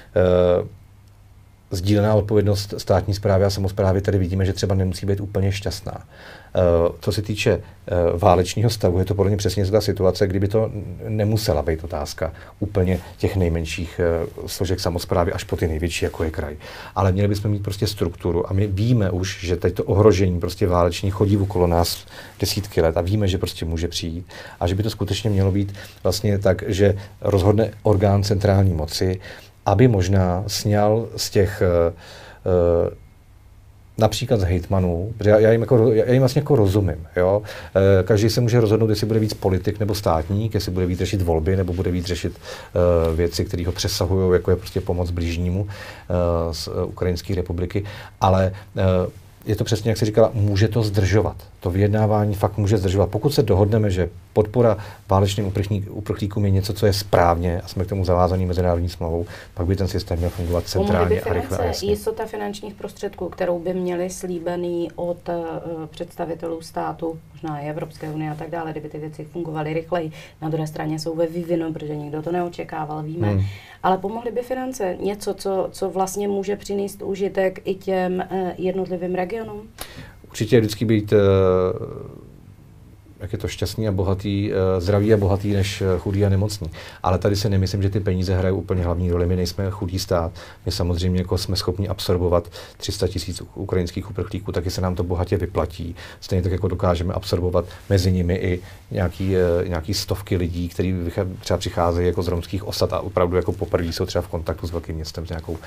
sdílená odpovědnost státní zprávy a samozprávy tady vidíme, že třeba nemusí být úplně šťastná. Uh, co se týče uh, válečního stavu, je to podle mě přesně ta situace, kdyby to nemusela být otázka úplně těch nejmenších uh, složek samozprávy až po ty největší, jako je kraj. Ale měli bychom mít prostě strukturu a my víme už, že teď to ohrožení prostě váleční chodí okolo nás desítky let a víme, že prostě může přijít a že by to skutečně mělo být vlastně tak, že rozhodne orgán centrální moci, aby možná sněl z těch uh, například z hejtmanů, protože já, jim jako, já jim vlastně jako rozumím. Jo? E, každý se může rozhodnout, jestli bude víc politik nebo státník, jestli bude víc řešit volby nebo bude víc řešit věci, které ho přesahují, jako je prostě pomoc blížnímu z Ukrajinské republiky. Ale je to přesně, jak se říkala, může to zdržovat. To vyjednávání fakt může zdržovat. Pokud se dohodneme, že podpora válečným uprchlíkům je něco, co je správně a jsme k tomu zavázaní mezinárodní smlouvou, pak by ten systém měl fungovat centrálně a rychle. A jasně. Jistota finančních prostředků, kterou by měli slíbený od uh, představitelů státu, možná i Evropské unie a tak dále, kdyby ty věci fungovaly rychleji. Na druhé straně jsou ve vývinu, protože nikdo to neočekával, víme. Hmm. Ale pomohly by finance, něco, co, co vlastně může přinést užitek i těm uh, jednotlivým regionům? Určitě vždycky být uh, jak je to šťastný a bohatý, eh, zdravý a bohatý, než eh, chudý a nemocný. Ale tady si nemyslím, že ty peníze hrají úplně hlavní roli. My nejsme chudý stát. My samozřejmě jako jsme schopni absorbovat 300 tisíc ukrajinských uprchlíků, taky se nám to bohatě vyplatí. Stejně tak jako dokážeme absorbovat mezi nimi i nějaký, nějaký stovky lidí, kteří třeba přicházejí jako z romských osad a opravdu jako poprvé jsou třeba v kontaktu s velkým městem, s nějakou,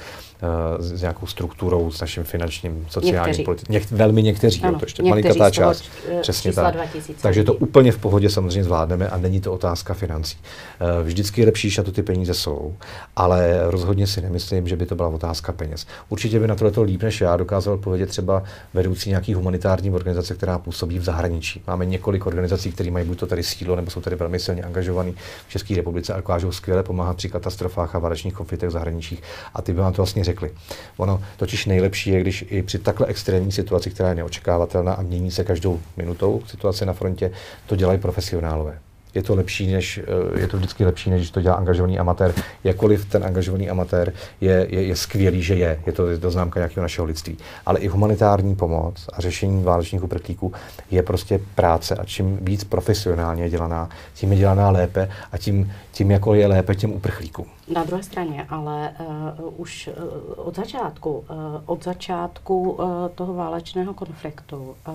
s nějakou strukturou, s naším finančním, sociálním politickým. Něk, velmi někteří, ano, jo, to ještě malinká část. Přesně tak. 2000 Takže to úplně v pohodě samozřejmě zvládneme a není to otázka financí. Eh, vždycky je lepší, že to ty peníze jsou, ale rozhodně si nemyslím, že by to byla otázka peněz. Určitě by na tohle líp než já dokázal odpovědět třeba vedoucí nějaký humanitární organizace, která působí v zahraničí. Máme několik organizací, které mají buď to tady sídlo, nebo jsou tady velmi silně angažovaný v České republice a dokážou skvěle pomáhat při katastrofách a válečných konfliktech v zahraničích. A ty by vám to vlastně řekli. Ono totiž nejlepší je, když i při takhle extrémní situaci, která je neočekávatelná a mění se každou minutou situace na frontě, to dělají profesionálové. Je to lepší, než, eh, je to vždycky lepší, než to dělá angažovaný amatér. Jakkoliv ten angažovaný amatér je, je, je skvělý, že je, je to, je to známka nějakého našeho lidství. Ale i humanitární pomoc a řešení válečných uprchlíků je prostě práce a čím víc profesionálně je dělaná, tím je dělaná lépe a tím, tím jako je lépe těm uprchlíkům. Na druhé straně, ale uh, už uh, od začátku, uh, od začátku uh, toho válečného konfliktu uh,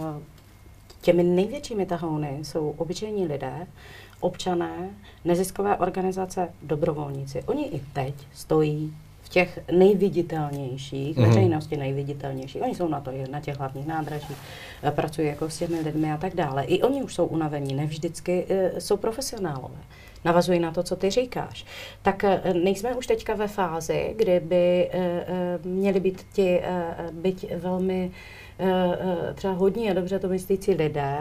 těmi největšími tahouny jsou obyčejní lidé, občané, neziskové organizace, dobrovolníci. Oni i teď stojí v těch nejviditelnějších, mm-hmm. veřejnosti nejviditelnějších. Oni jsou na to na těch hlavních nádražích, eh, pracují jako s těmi lidmi a tak dále. I oni už jsou unavení, nevždycky uh, jsou profesionálové. Navazují na to, co ty říkáš. Tak uh, nejsme už teďka ve fázi, kdy by měli být ti, byť velmi Eh, eh, třeba hodní a dobře to myslící lidé,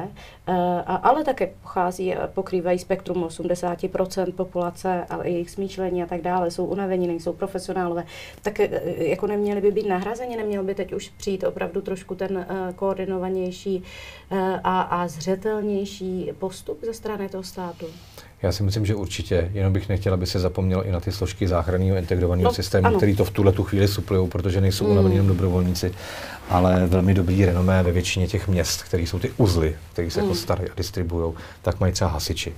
eh, ale také pochází a pokrývají spektrum 80% populace a jejich smýšlení a tak dále, jsou unavení, nejsou profesionálové, tak jako neměli by být nahrazeni, neměl by teď už přijít opravdu trošku ten koordinovanější a, a zřetelnější postup ze strany toho státu? Já si myslím, že určitě, jenom bych nechtěl, aby se zapomnělo i na ty složky záchranného integrovaného no, systému, ano. který to v tuhle tu chvíli suplují, protože nejsou mm. jenom dobrovolníci, ale velmi dobrý renomé ve většině těch měst, které jsou ty uzly, které se mm. jako starají a distribuují, tak mají třeba hasiči.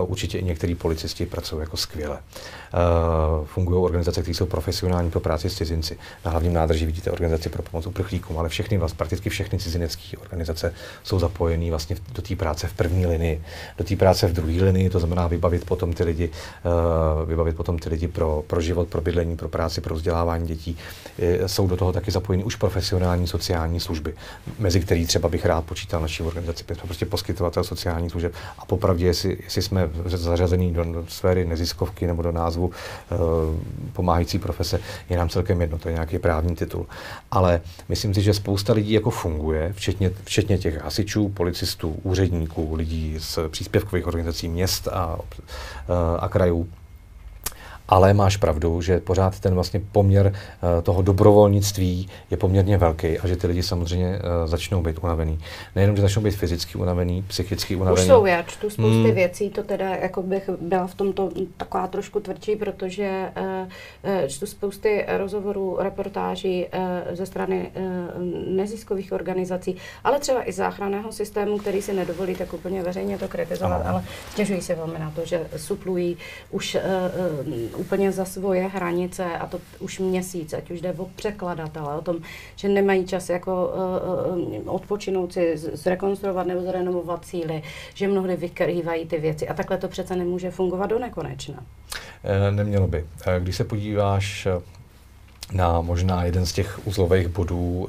Uh, určitě i některý policisti pracují jako skvěle. Uh, fungují organizace, které jsou profesionální pro práci s cizinci. Na hlavním nádraží vidíte organizaci pro pomoc uprchlíkům, ale všechny, vlastně, prakticky všechny cizinecké organizace jsou zapojené vlastně do té práce v první linii. Do té práce v druhé linii, to znamená vybavit potom ty lidi, uh, vybavit potom ty lidi pro, pro život, pro bydlení, pro práci, pro vzdělávání dětí. Jsou do toho taky zapojení už profesionální sociální služby, mezi který třeba bych rád počítal naší organizaci, jsme prostě poskytovatel sociálních služeb. A popravdě, jestli, jestli jsme zařazení do, sféry neziskovky nebo do názvu uh, pomáhající profese, je nám celkem jedno, to je nějaký právní titul. Ale myslím si, že spousta lidí jako funguje, včetně, včetně těch hasičů, policistů, úředníků, lidí z příspěvkových organizací měst a, uh, a krajů, ale máš pravdu, že pořád ten vlastně poměr uh, toho dobrovolnictví je poměrně velký a že ty lidi samozřejmě uh, začnou být unavený. Nejenom, že začnou být fyzicky unavený, psychicky unavený. Už jsou, já čtu spousty hmm. věcí, to teda jako bych byla v tomto taková trošku tvrdší, protože uh, čtu spousty rozhovorů, reportáží uh, ze strany uh, neziskových organizací, ale třeba i záchranného systému, který si nedovolí tak úplně veřejně to kritizovat, Aha. ale stěžují se velmi na to, že suplují už uh, úplně za svoje hranice a to už měsíc, ať už jde o překladatele, o tom, že nemají čas jako uh, odpočinout si, zrekonstruovat nebo zrenovovat cíly, že mnohdy vykrývají ty věci a takhle to přece nemůže fungovat do nekonečna. Nemělo by. Když se podíváš na možná jeden z těch uzlových bodů uh,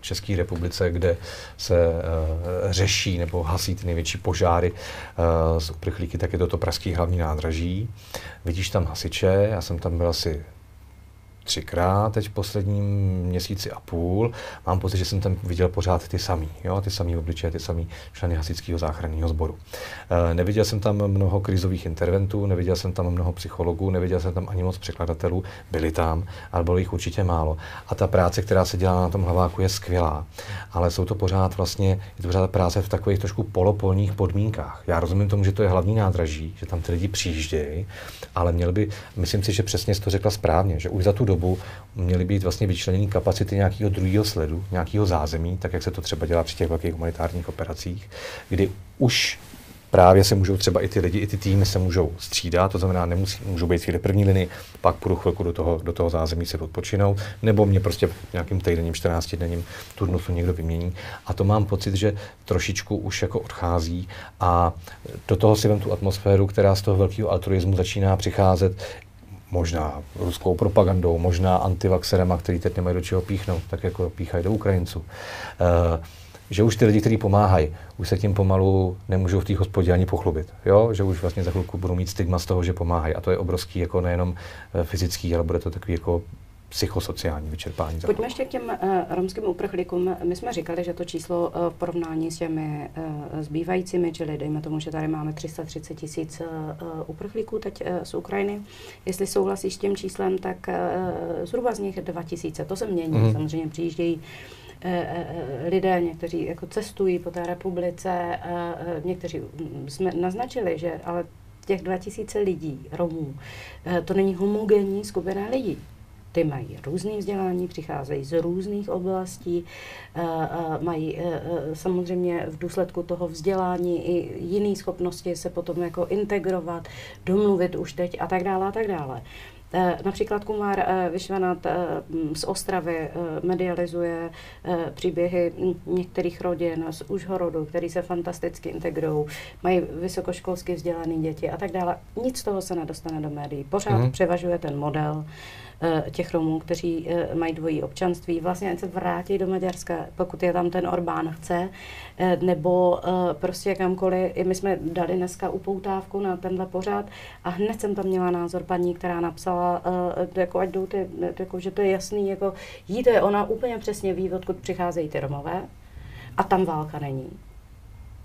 České republice, kde se uh, řeší nebo hasí ty největší požáry uh, z uprchlíky, tak je to to pražský hlavní nádraží. Vidíš tam hasiče, já jsem tam byl asi třikrát teď v posledním měsíci a půl. Mám pocit, že jsem tam viděl pořád ty samý, jo, ty samý obličeje, ty samý členy hasičského záchranného sboru. E, neviděl jsem tam mnoho krizových interventů, neviděl jsem tam mnoho psychologů, neviděl jsem tam ani moc překladatelů, byli tam, ale bylo jich určitě málo. A ta práce, která se dělá na tom hlaváku, je skvělá, ale jsou to pořád vlastně, je to pořád práce v takových trošku polopolních podmínkách. Já rozumím tomu, že to je hlavní nádraží, že tam ty lidi přijíždějí, ale měl by, myslím si, že přesně to řekla správně, že už za tu dobu dobu měly být vlastně vyčleněny kapacity nějakého druhého sledu, nějakého zázemí, tak jak se to třeba dělá při těch velkých humanitárních operacích, kdy už právě se můžou třeba i ty lidi, i ty týmy se můžou střídat, to znamená, nemusí, můžou být chvíli první linii, pak půjdu chvilku do toho, do toho zázemí se odpočinout, nebo mě prostě nějakým týdenním, 14 denním turnusu někdo vymění. A to mám pocit, že trošičku už jako odchází a do toho si vem tu atmosféru, která z toho velkého altruismu začíná přicházet možná ruskou propagandou, možná antivaxerema, který teď nemají do čeho píchnout, tak jako píchají do Ukrajinců. Uh, že už ty lidi, kteří pomáhají, už se tím pomalu nemůžou v té hospodě ani pochlubit. Jo? Že už vlastně za chvilku budou mít stigma z toho, že pomáhají. A to je obrovský, jako nejenom eh, fyzický, ale bude to takový jako psychosociální vyčerpání. Pojďme ještě k těm uh, romským uprchlíkům. My jsme říkali, že to číslo uh, v porovnání s těmi uh, zbývajícími, čili dejme tomu, že tady máme 330 tisíc uh, uprchlíků teď uh, z Ukrajiny. Jestli souhlasíš s tím číslem, tak uh, zhruba z nich 2000. To se mění. Mm-hmm. Samozřejmě přijíždějí uh, lidé, někteří jako cestují po té republice, někteří jsme naznačili, že ale těch 2000 lidí, Romů, to není homogenní skupina lidí. Ty mají různé vzdělání, přicházejí z různých oblastí, mají samozřejmě v důsledku toho vzdělání i jiné schopnosti se potom jako integrovat, domluvit už teď a tak dále a tak dále. Eh, například Kumar eh, Vyšvenat eh, z Ostravy medializuje příběhy některých rodin z Užhorodu, který se fantasticky integrují, mají vysokoškolsky vzdělané děti a tak dále. Nic z toho se nedostane do médií. Pořád mm. převažuje ten model Eh, těch Romů, kteří eh, mají dvojí občanství, vlastně se vrátí do Maďarska, pokud je tam ten Orbán chce, eh, nebo prostě kamkoliv. I my jsme dali dneska upoutávku na tenhle pořád a hned jsem tam měla názor paní, která napsala, jako ať jdou ty, jako, že to je jasný, jako jíte, ona úplně přesně ví, odkud přicházejí ty Romové a tam válka není.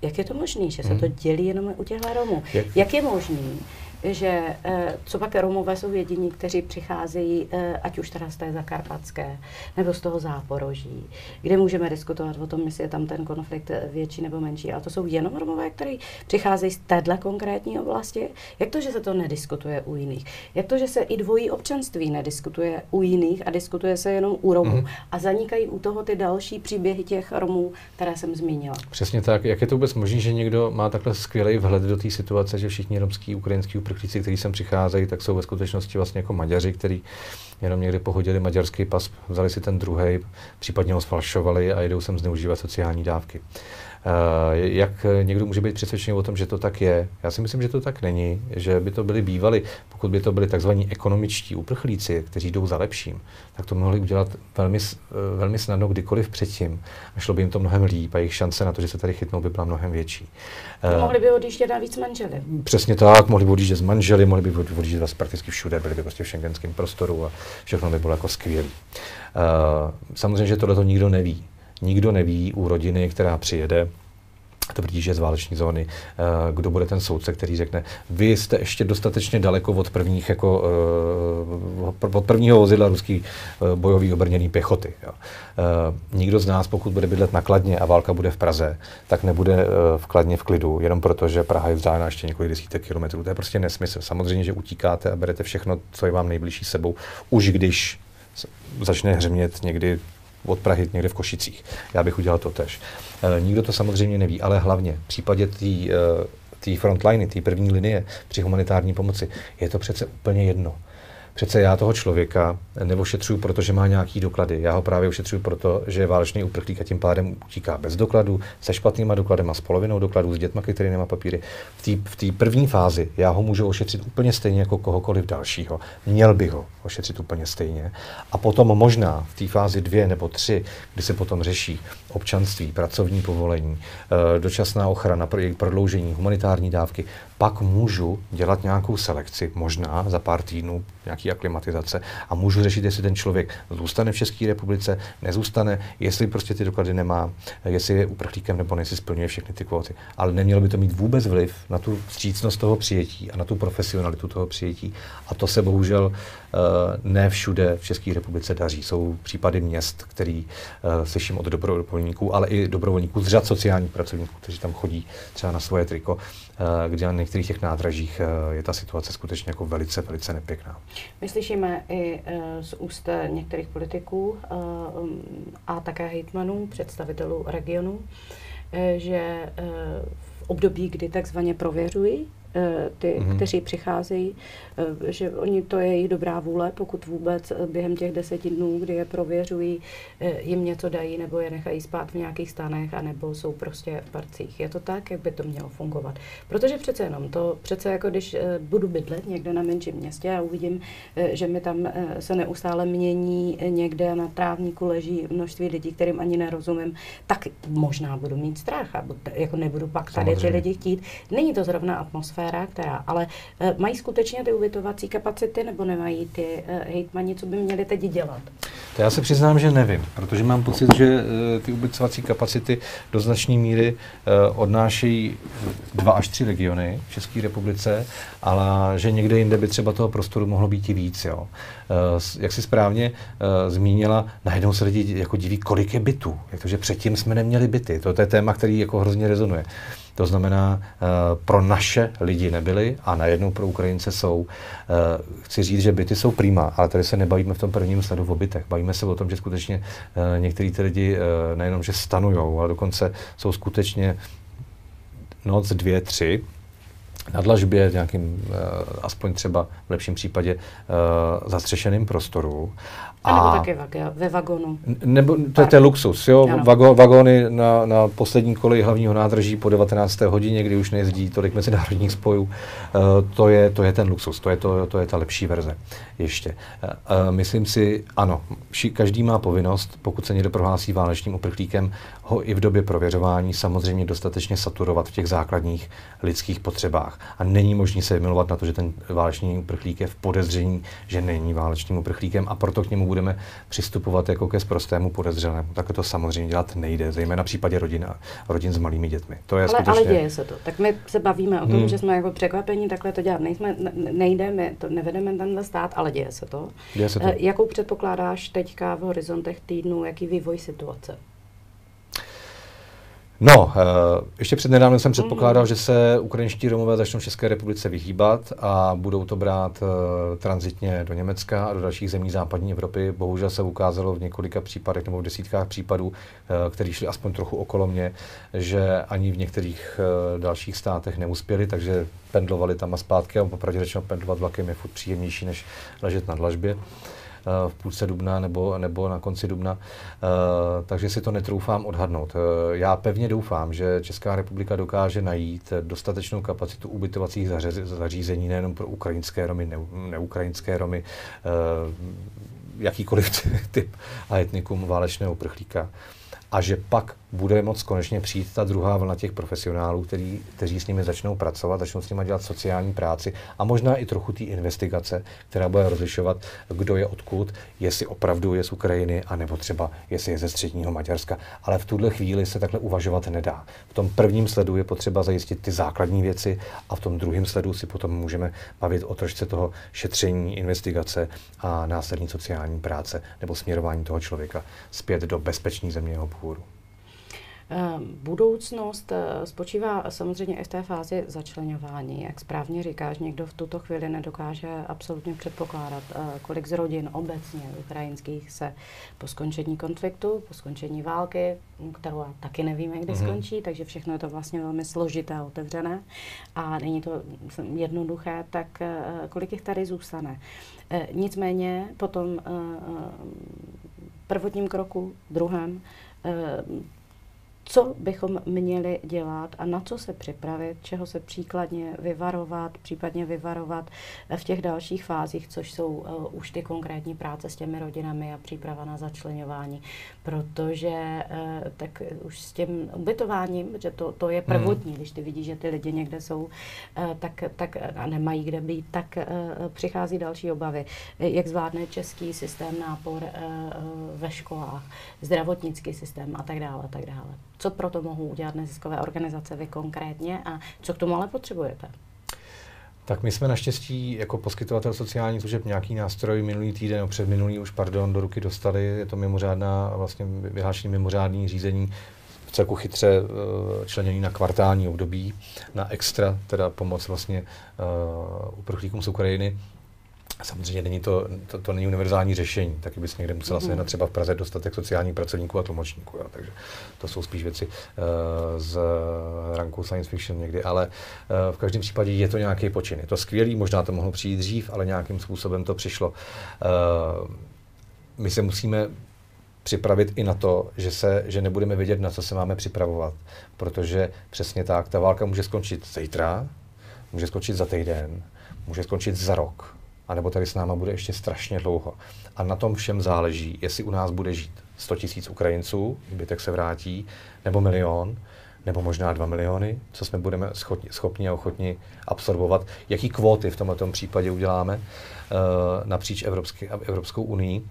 Jak je to možné, že se to hmm. dělí jenom u těchto Romů? Jak, Jak je možné, že eh, co pak Romové jsou jediní, kteří přicházejí, eh, ať už teda z té zakarpatské, nebo z toho záporoží, kde můžeme diskutovat o tom, jestli je tam ten konflikt větší nebo menší. Ale to jsou jenom Romové, kteří přicházejí z téhle konkrétní oblasti. Jak to, že se to nediskutuje u jiných? Jak to, že se i dvojí občanství nediskutuje u jiných a diskutuje se jenom u Romů? Mm-hmm. A zanikají u toho ty další příběhy těch Romů, které jsem zmínila. Přesně tak. Jak je to vůbec možné, že někdo má takhle skvělý vhled do té situace, že všichni romský, ukrajinský uprchlíci, kteří sem přicházejí, tak jsou ve skutečnosti vlastně jako Maďaři, kteří jenom někdy pohodili maďarský pas, vzali si ten druhý, případně ho sfalšovali a jedou sem zneužívat sociální dávky. Eh, jak někdo může být přesvědčený o tom, že to tak je? Já si myslím, že to tak není, že by to byli bývali, pokud by to byli takzvaní ekonomičtí uprchlíci, kteří jdou za lepším, tak to mohli udělat velmi, eh, velmi snadno kdykoliv předtím a šlo by jim to mnohem líp a jejich šance na to, že se tady chytnou, by byla mnohem větší. To mohli by odjíždět víc manželi. Přesně tak, mohli by odjíždět z manželi, mohli by odjíždět vás prakticky všude, byli by prostě v šengenském prostoru a všechno by bylo jako skvělé. Samozřejmě, že tohle to nikdo neví nikdo neví u rodiny, která přijede, tvrdí, že z váleční zóny, eh, kdo bude ten soudce, který řekne, vy jste ještě dostatečně daleko od prvních, jako, eh, od prvního vozidla ruský eh, bojový obrněný pěchoty. Jo. Nikdo z nás, pokud bude bydlet na Kladně a válka bude v Praze, tak nebude v Kladně v klidu, jenom proto, že Praha je vzdálená ještě několik desítek kilometrů. To je prostě nesmysl. Samozřejmě, že utíkáte a berete všechno, co je vám nejbližší sebou, už když začne hřmět někdy od Prahy někde v Košicích. Já bych udělal to tež. E, nikdo to samozřejmě neví, ale hlavně v případě té té frontliny, té první linie při humanitární pomoci, je to přece úplně jedno. Přece já toho člověka neošetřuju, protože má nějaký doklady. Já ho právě ošetřuju proto, že je válečný uprchlík a tím pádem utíká bez dokladů, se špatnýma dokladem s polovinou dokladů, s dětma, který nemá papíry. V té první fázi já ho můžu ošetřit úplně stejně jako kohokoliv dalšího. Měl bych ho ošetřit úplně stejně. A potom možná v té fázi dvě nebo tři, kdy se potom řeší občanství, pracovní povolení, eh, dočasná ochrana, pro jejich prodloužení, humanitární dávky, pak můžu dělat nějakou selekci, možná za pár týdnů, nějaký aklimatizace a můžu řešit, jestli ten člověk zůstane v České republice, nezůstane, jestli prostě ty doklady nemá, jestli je uprchlíkem nebo jestli splňuje všechny ty kvóty. Ale nemělo by to mít vůbec vliv na tu vstřícnost toho přijetí a na tu profesionalitu toho přijetí. A to se bohužel eh, ne všude v České republice daří. Jsou případy měst, který uh, slyším od dobrovolníků, ale i dobrovolníků z řad sociálních pracovníků, kteří tam chodí třeba na svoje triko, uh, kde na některých těch nádražích je ta situace skutečně jako velice, velice nepěkná. My slyšíme i z úst některých politiků a také hejtmanů, představitelů regionu, že v období, kdy takzvaně prověřují Eh, ty, mm-hmm. kteří přicházejí, eh, že oni to je jejich dobrá vůle, pokud vůbec eh, během těch deseti dnů, kdy je prověřují, jim něco dají nebo je nechají spát v nějakých stanech, anebo jsou prostě v parcích. Je to tak, jak by to mělo fungovat. Protože přece jenom to, přece jako když budu bydlet někde na menším městě a uvidím, že mi tam se neustále mění někde na trávníku leží množství lidí, kterým ani nerozumím, tak možná budu mít strach a jako nebudu pak tady Samozřejmě. ty lidi chtít. Není to zrovna atmosféra atmosféra, která, ale uh, mají skutečně ty ubytovací kapacity nebo nemají ty uh, hejtmani, co by měli teď dělat? To já se přiznám, že nevím, protože mám pocit, že uh, ty ubytovací kapacity do značné míry uh, odnášejí dva až tři regiony v České republice, ale že někde jinde by třeba toho prostoru mohlo být i víc. Jo. Uh, jak si správně uh, zmínila, najednou se lidi jako diví, kolik je bytů. Jak to, že předtím jsme neměli byty. To, je téma, který jako hrozně rezonuje. To znamená, eh, pro naše lidi nebyly a najednou pro Ukrajince jsou. Eh, chci říct, že byty jsou prýma, ale tady se nebavíme v tom prvním sledu o bytech. Bavíme se o tom, že skutečně eh, některý ty lidi nejenom, že stanujou, ale dokonce jsou skutečně noc, dvě, tři na dlažbě, v nějakým, aspoň třeba v lepším případě, zastřešeným prostoru a nebo taky ve vagonu. Nebo to je ten luxus, jo. Vago, vagony na, na poslední koleji hlavního nádraží po 19. hodině, kdy už nejezdí tolik mezinárodních spojů, uh, to, je, to je ten luxus, to je, to, to je ta lepší verze ještě. Uh, myslím si, ano, vši, každý má povinnost, pokud se někdo prohlásí válečným uprchlíkem, ho i v době prověřování samozřejmě dostatečně saturovat v těch základních lidských potřebách. A není možné se vymilovat na to, že ten válečný uprchlík je v podezření, že není válečným uprchlíkem a proto k němu budeme přistupovat jako ke sprostému podezřelému. Tak to samozřejmě dělat nejde, zejména v případě rodin, rodin s malými dětmi. To je ale, skutečně... ale děje se to. Tak my se bavíme o tom, hmm. že jsme jako překvapení, takhle to dělat nejsme, nejde, my to nevedeme tenhle stát, ale děje se to. Děje se to. E, jakou předpokládáš teďka v horizontech týdnu, jaký vývoj situace? No, uh, ještě před nedávnem jsem předpokládal, mm. že se ukrajinští Romové začnou v České republice vyhýbat a budou to brát uh, transitně do Německa a do dalších zemí západní Evropy. Bohužel se ukázalo v několika případech nebo v desítkách případů, uh, které šly aspoň trochu okolo mě, že ani v některých dalších státech neuspěli, takže pendlovali tam a zpátky a popravdě řečeno pendlovat vlakem je furt příjemnější, než ležet na dlažbě. Uh, Eh, v půlce dubna nebo, nebo na konci dubna, eh, takže si to netroufám odhadnout. Eh, já pevně doufám, že Česká republika dokáže najít dostatečnou kapacitu ubytovacích zařízení nejenom pro ukrajinské Romy, neukrajinské Romy, jakýkoliv typ a etnikum válečného prchlíka a že pak bude moc konečně přijít ta druhá vlna těch profesionálů, který, kteří s nimi začnou pracovat, začnou s nimi dělat sociální práci a možná i trochu té investigace, která bude rozlišovat, kdo je odkud, jestli opravdu je z Ukrajiny, anebo třeba jestli je ze středního Maďarska. Ale v tuhle chvíli se takhle uvažovat nedá. V tom prvním sledu je potřeba zajistit ty základní věci a v tom druhém sledu si potom můžeme bavit o trošce toho šetření, investigace a následní sociální práce nebo směrování toho člověka zpět do bezpečné země jeho původu. Eh, budoucnost eh, spočívá samozřejmě i v té fázi začlenování. Jak správně říkáš, někdo v tuto chvíli nedokáže absolutně předpokládat, eh, kolik z rodin obecně ukrajinských se po skončení konfliktu, po skončení války, kterou taky nevíme, kdy mm-hmm. skončí, takže všechno je to vlastně velmi složité a otevřené a není to jednoduché, tak kolik jich tady zůstane. Nicméně po tom prvotním kroku, druhém, co bychom měli dělat a na co se připravit, čeho se příkladně vyvarovat, případně vyvarovat v těch dalších fázích, což jsou uh, už ty konkrétní práce s těmi rodinami a příprava na začlenování. Protože uh, tak už s tím ubytováním, že to, to je prvotní, hmm. když ty vidíš, že ty lidi někde jsou, uh, tak, tak a nemají kde být, tak uh, přichází další obavy. Jak zvládne český systém nápor uh, ve školách, zdravotnický systém a tak dále, a tak dále. Co pro to mohou udělat neziskové organizace vy konkrétně a co k tomu ale potřebujete? Tak my jsme naštěstí jako poskytovatel sociálních služeb nějaký nástroj minulý týden, nebo před minulý už, pardon, do ruky dostali. Je to mimořádná, vlastně vyhlášení mimořádný řízení v celku chytře uh, členěný na kvartální období, na extra, teda pomoc vlastně uh, uprchlíkům z Ukrajiny. Samozřejmě není to, to, to není univerzální řešení, taky bys někde musela mm. sehnat třeba v Praze dostatek sociálních pracovníků a tlumočníků, jo. takže to jsou spíš věci uh, z ranku science fiction někdy, ale uh, v každém případě je to nějaký počin. Je to skvělý, možná to mohlo přijít dřív, ale nějakým způsobem to přišlo. Uh, my se musíme připravit i na to, že, se, že nebudeme vědět, na co se máme připravovat. Protože přesně tak, ta válka může skončit zítra, může skončit za týden, může skončit za rok, anebo tady s náma bude ještě strašně dlouho. A na tom všem záleží, jestli u nás bude žít 100 tisíc Ukrajinců, zbytek se vrátí, nebo milion, nebo možná 2 miliony, co jsme budeme schopni, a ochotni absorbovat, jaký kvóty v tomto případě uděláme uh, napříč Evropský, Evropskou unii.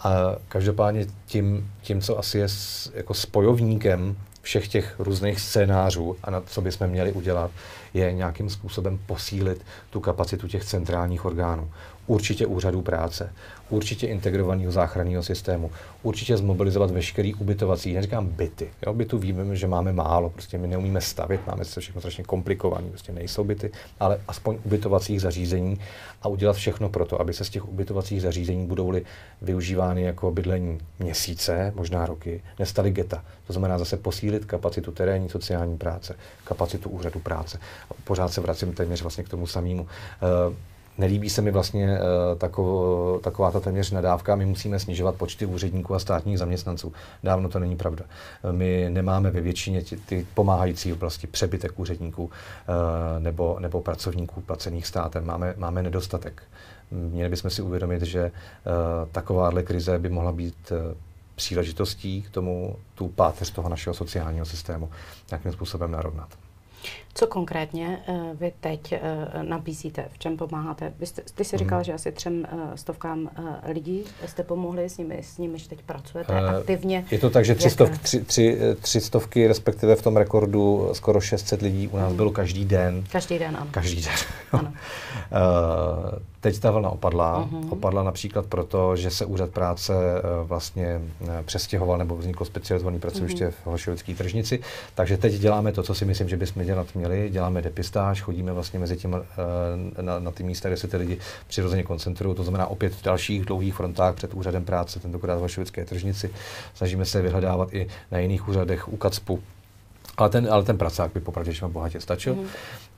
A každopádně tím, tím co asi je s, jako spojovníkem všech těch různých scénářů a na co bychom měli udělat, je nějakým způsobem posílit tu kapacitu těch centrálních orgánů. Určitě úřadů práce, určitě integrovaného záchranného systému, určitě zmobilizovat veškerý ubytovací, neříkám byty. Jo, bytu víme, že máme málo, prostě my neumíme stavit, máme se všechno strašně komplikované, prostě nejsou byty, ale aspoň ubytovacích zařízení a udělat všechno pro to, aby se z těch ubytovacích zařízení budou-li využívány jako bydlení měsíce, možná roky, nestaly geta. To znamená zase posílit kapacitu terénní sociální práce, kapacitu úřadu práce. Pořád se vracím téměř vlastně k tomu samému. Uh, Nelíbí se mi vlastně uh, takovo, taková ta téměř nadávka. My musíme snižovat počty úředníků a státních zaměstnanců. Dávno to není pravda. My nemáme ve většině ty, ty pomáhající oblasti přebytek úředníků uh, nebo, nebo pracovníků placených státem. Máme, máme nedostatek. Měli bychom si uvědomit, že takováhle krize by mohla být příležitostí k tomu tu páteř toho našeho sociálního systému nějakým způsobem narovnat. Co konkrétně uh, vy teď uh, nabízíte? V čem pomáháte? Vy jste, ty jsi mm. říkal, že asi třem uh, stovkám uh, lidí jste pomohli, s nimi, s nimiž teď pracujete uh, aktivně. Je to tak, že tři, stov, tři, tři, tři stovky, respektive v tom rekordu skoro 600 lidí u nás mm. bylo každý den. Každý den, ano. Každý den. ano. uh, Teď ta vlna opadla. Uh-huh. Opadla například proto, že se úřad práce vlastně přestěhoval nebo vzniklo specializované pracoviště uh-huh. v Holešovické tržnici. Takže teď děláme to, co si myslím, že bychom dělat měli. Děláme depistáž, chodíme vlastně mezi těmi, uh, na, na ty místa, kde se ty lidi přirozeně koncentrují. To znamená opět v dalších dlouhých frontách před úřadem práce, tentokrát v Holešovické tržnici. Snažíme se vyhledávat i na jiných úřadech u KACPu, ale ten, ale ten pracák by popravdě bohatě stačil. Mm.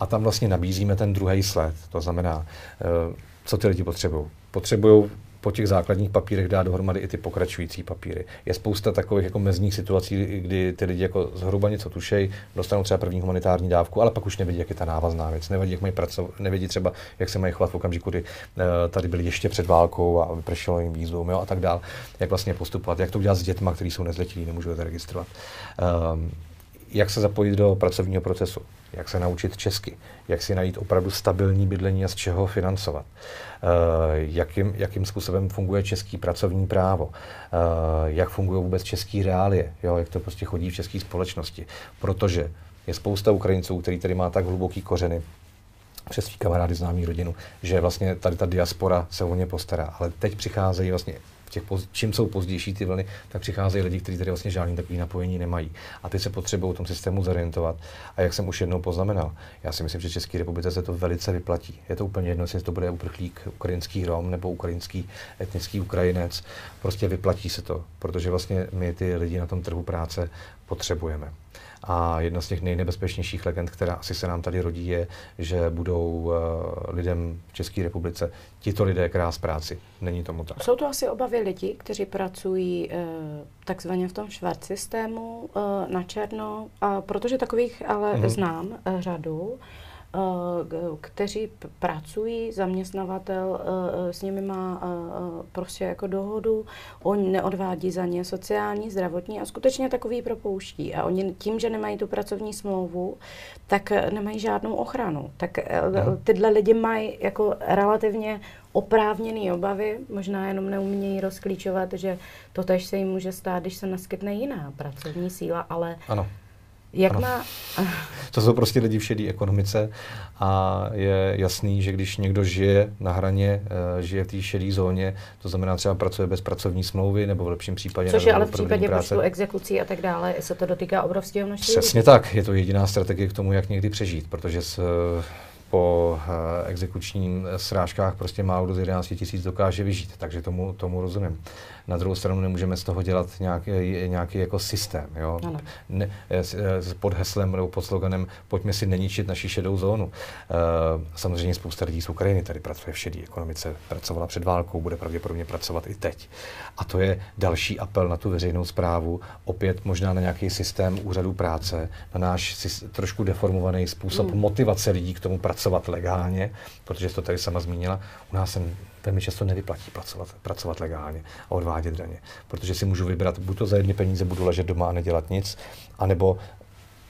A tam vlastně nabízíme ten druhý sled. To znamená, uh, co ty lidi potřebují. Potřebují po těch základních papírech dát dohromady i ty pokračující papíry. Je spousta takových jako mezních situací, kdy ty lidi jako zhruba něco tušejí, dostanou třeba první humanitární dávku, ale pak už nevědí, jak je ta návazná věc. Nevědí, jak mají pracovat, nevědí třeba, jak se mají chovat v okamžiku, kdy uh, tady byli ještě před válkou a vypršelo jim výzvum a tak dále. Jak vlastně postupovat, jak to udělat s dětmi, kteří jsou nezletilí, nemůžou to registrovat. Um, jak se zapojit do pracovního procesu, jak se naučit česky, jak si najít opravdu stabilní bydlení a z čeho financovat, uh, jakým, jakým způsobem funguje český pracovní právo, uh, jak fungují vůbec český reálie, jo, jak to prostě chodí v české společnosti. Protože je spousta Ukrajinců, který tady má tak hluboký kořeny, přes svý kamarády, známý rodinu, že vlastně tady ta diaspora se o ně postará. Ale teď přicházejí vlastně těch poz, čím jsou pozdější ty vlny, tak přicházejí lidi, kteří tady vlastně žádný takový napojení nemají. A ty se potřebují v tom systému zorientovat. A jak jsem už jednou poznamenal, já si myslím, že České republice se to velice vyplatí. Je to úplně jedno, jestli to bude uprchlík, ukrajinský Rom nebo ukrajinský etnický Ukrajinec. Prostě vyplatí se to, protože vlastně my ty lidi na tom trhu práce potřebujeme. A jedna z těch nejnebezpečnějších legend, která asi se nám tady rodí, je, že budou uh, lidem v České republice tito lidé krás práci. Není tomu tak. Jsou to asi obavy lidí, kteří pracují uh, takzvaně v tom švart systému uh, na černo, protože takových ale mm-hmm. znám řadu. Eh, kteří pracují, zaměstnavatel eh, eh, s nimi má prostě jako dohodu, oni neodvádí za ně sociální, zdravotní a skutečně takový propouští. A oni tím, že nemají tu pracovní smlouvu, tak nemají žádnou ochranu. Tak tyhle lidi mají jako relativně oprávněné obavy, možná jenom neumějí rozklíčovat, že to tež se jim může stát, když se naskytne jiná pracovní síla, ale ano. Jak ano. má... To jsou prostě lidi v šedé ekonomice a je jasný, že když někdo žije na hraně, uh, žije v té šedé zóně, to znamená třeba pracuje bez pracovní smlouvy nebo v lepším případě... Což je ale v případě počtu exekucí a tak dále, se to dotýká obrovského množství Přesně tak, je to jediná strategie k tomu, jak někdy přežít, protože s, po exekučním srážkách prostě málo do 11 tisíc dokáže vyžít, takže tomu, tomu rozumím. Na druhou stranu nemůžeme z toho dělat nějaký, nějaký jako systém. Jo? Ne, pod heslem nebo pod sloganem pojďme si neničit naši šedou zónu. Samozřejmě spousta lidí z Ukrajiny tady pracuje v šedé ekonomice, pracovala před válkou, bude pravděpodobně pracovat i teď. A to je další apel na tu veřejnou zprávu, opět možná na nějaký systém úřadů práce, na náš trošku deformovaný způsob mm. motivace lidí k tomu pracovat legálně, protože to tady sama zmínila. U nás se velmi často nevyplatí pracovat, pracovat legálně a odvádět daně, protože si můžu vybrat, buď to za jedny peníze budu ležet doma a nedělat nic, anebo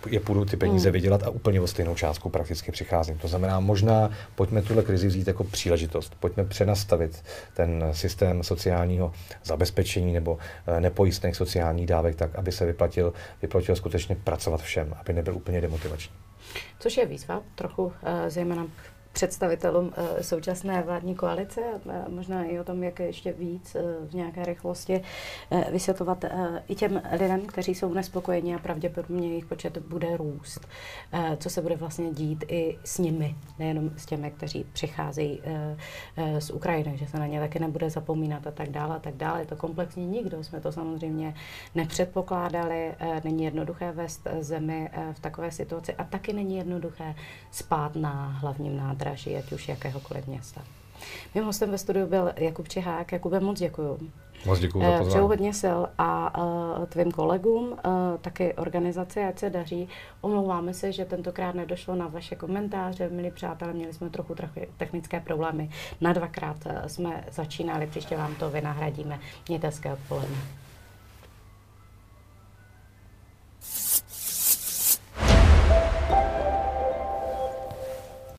je půjdu ty peníze hmm. vydělat a úplně o stejnou částku prakticky přicházím. To znamená, možná pojďme tuhle krizi vzít jako příležitost, pojďme přenastavit ten systém sociálního zabezpečení nebo eh, nepojistných sociálních dávek tak, aby se vyplatil, vyplatil skutečně pracovat všem, aby nebyl úplně demotivační. Což je výzva trochu, eh, zejména představitelům eh, současné vládní koalice, možná i o tom, jak ještě víc eh, v nějaké rychlosti eh, vysvětlovat i těm lidem, kteří jsou nespokojeni a pravděpodobně jejich počet bude růst. Co se bude vlastně dít i s nimi, nejenom s těmi, kteří přicházejí z Ukrajiny, že se na ně taky nebude zapomínat a tak dále a tak dále. Je to komplexní nikdo, jsme to samozřejmě nepředpokládali, není jednoduché vést zemi v takové situaci a taky není jednoduché spát na hlavním nádraží nádraží, ať už jakéhokoliv města. Mým hostem ve studiu byl Jakub Čehák. Jakube, moc děkuju. Moc děkuju za eh, pozvání. Přeju hodně sil a uh, tvým kolegům, uh, taky organizaci, ať se daří. Omlouváme se, že tentokrát nedošlo na vaše komentáře. Milí přátelé, měli jsme trochu trochu technické problémy. Na dvakrát jsme začínali, příště vám to vynahradíme. Mějte hezké odpoledne.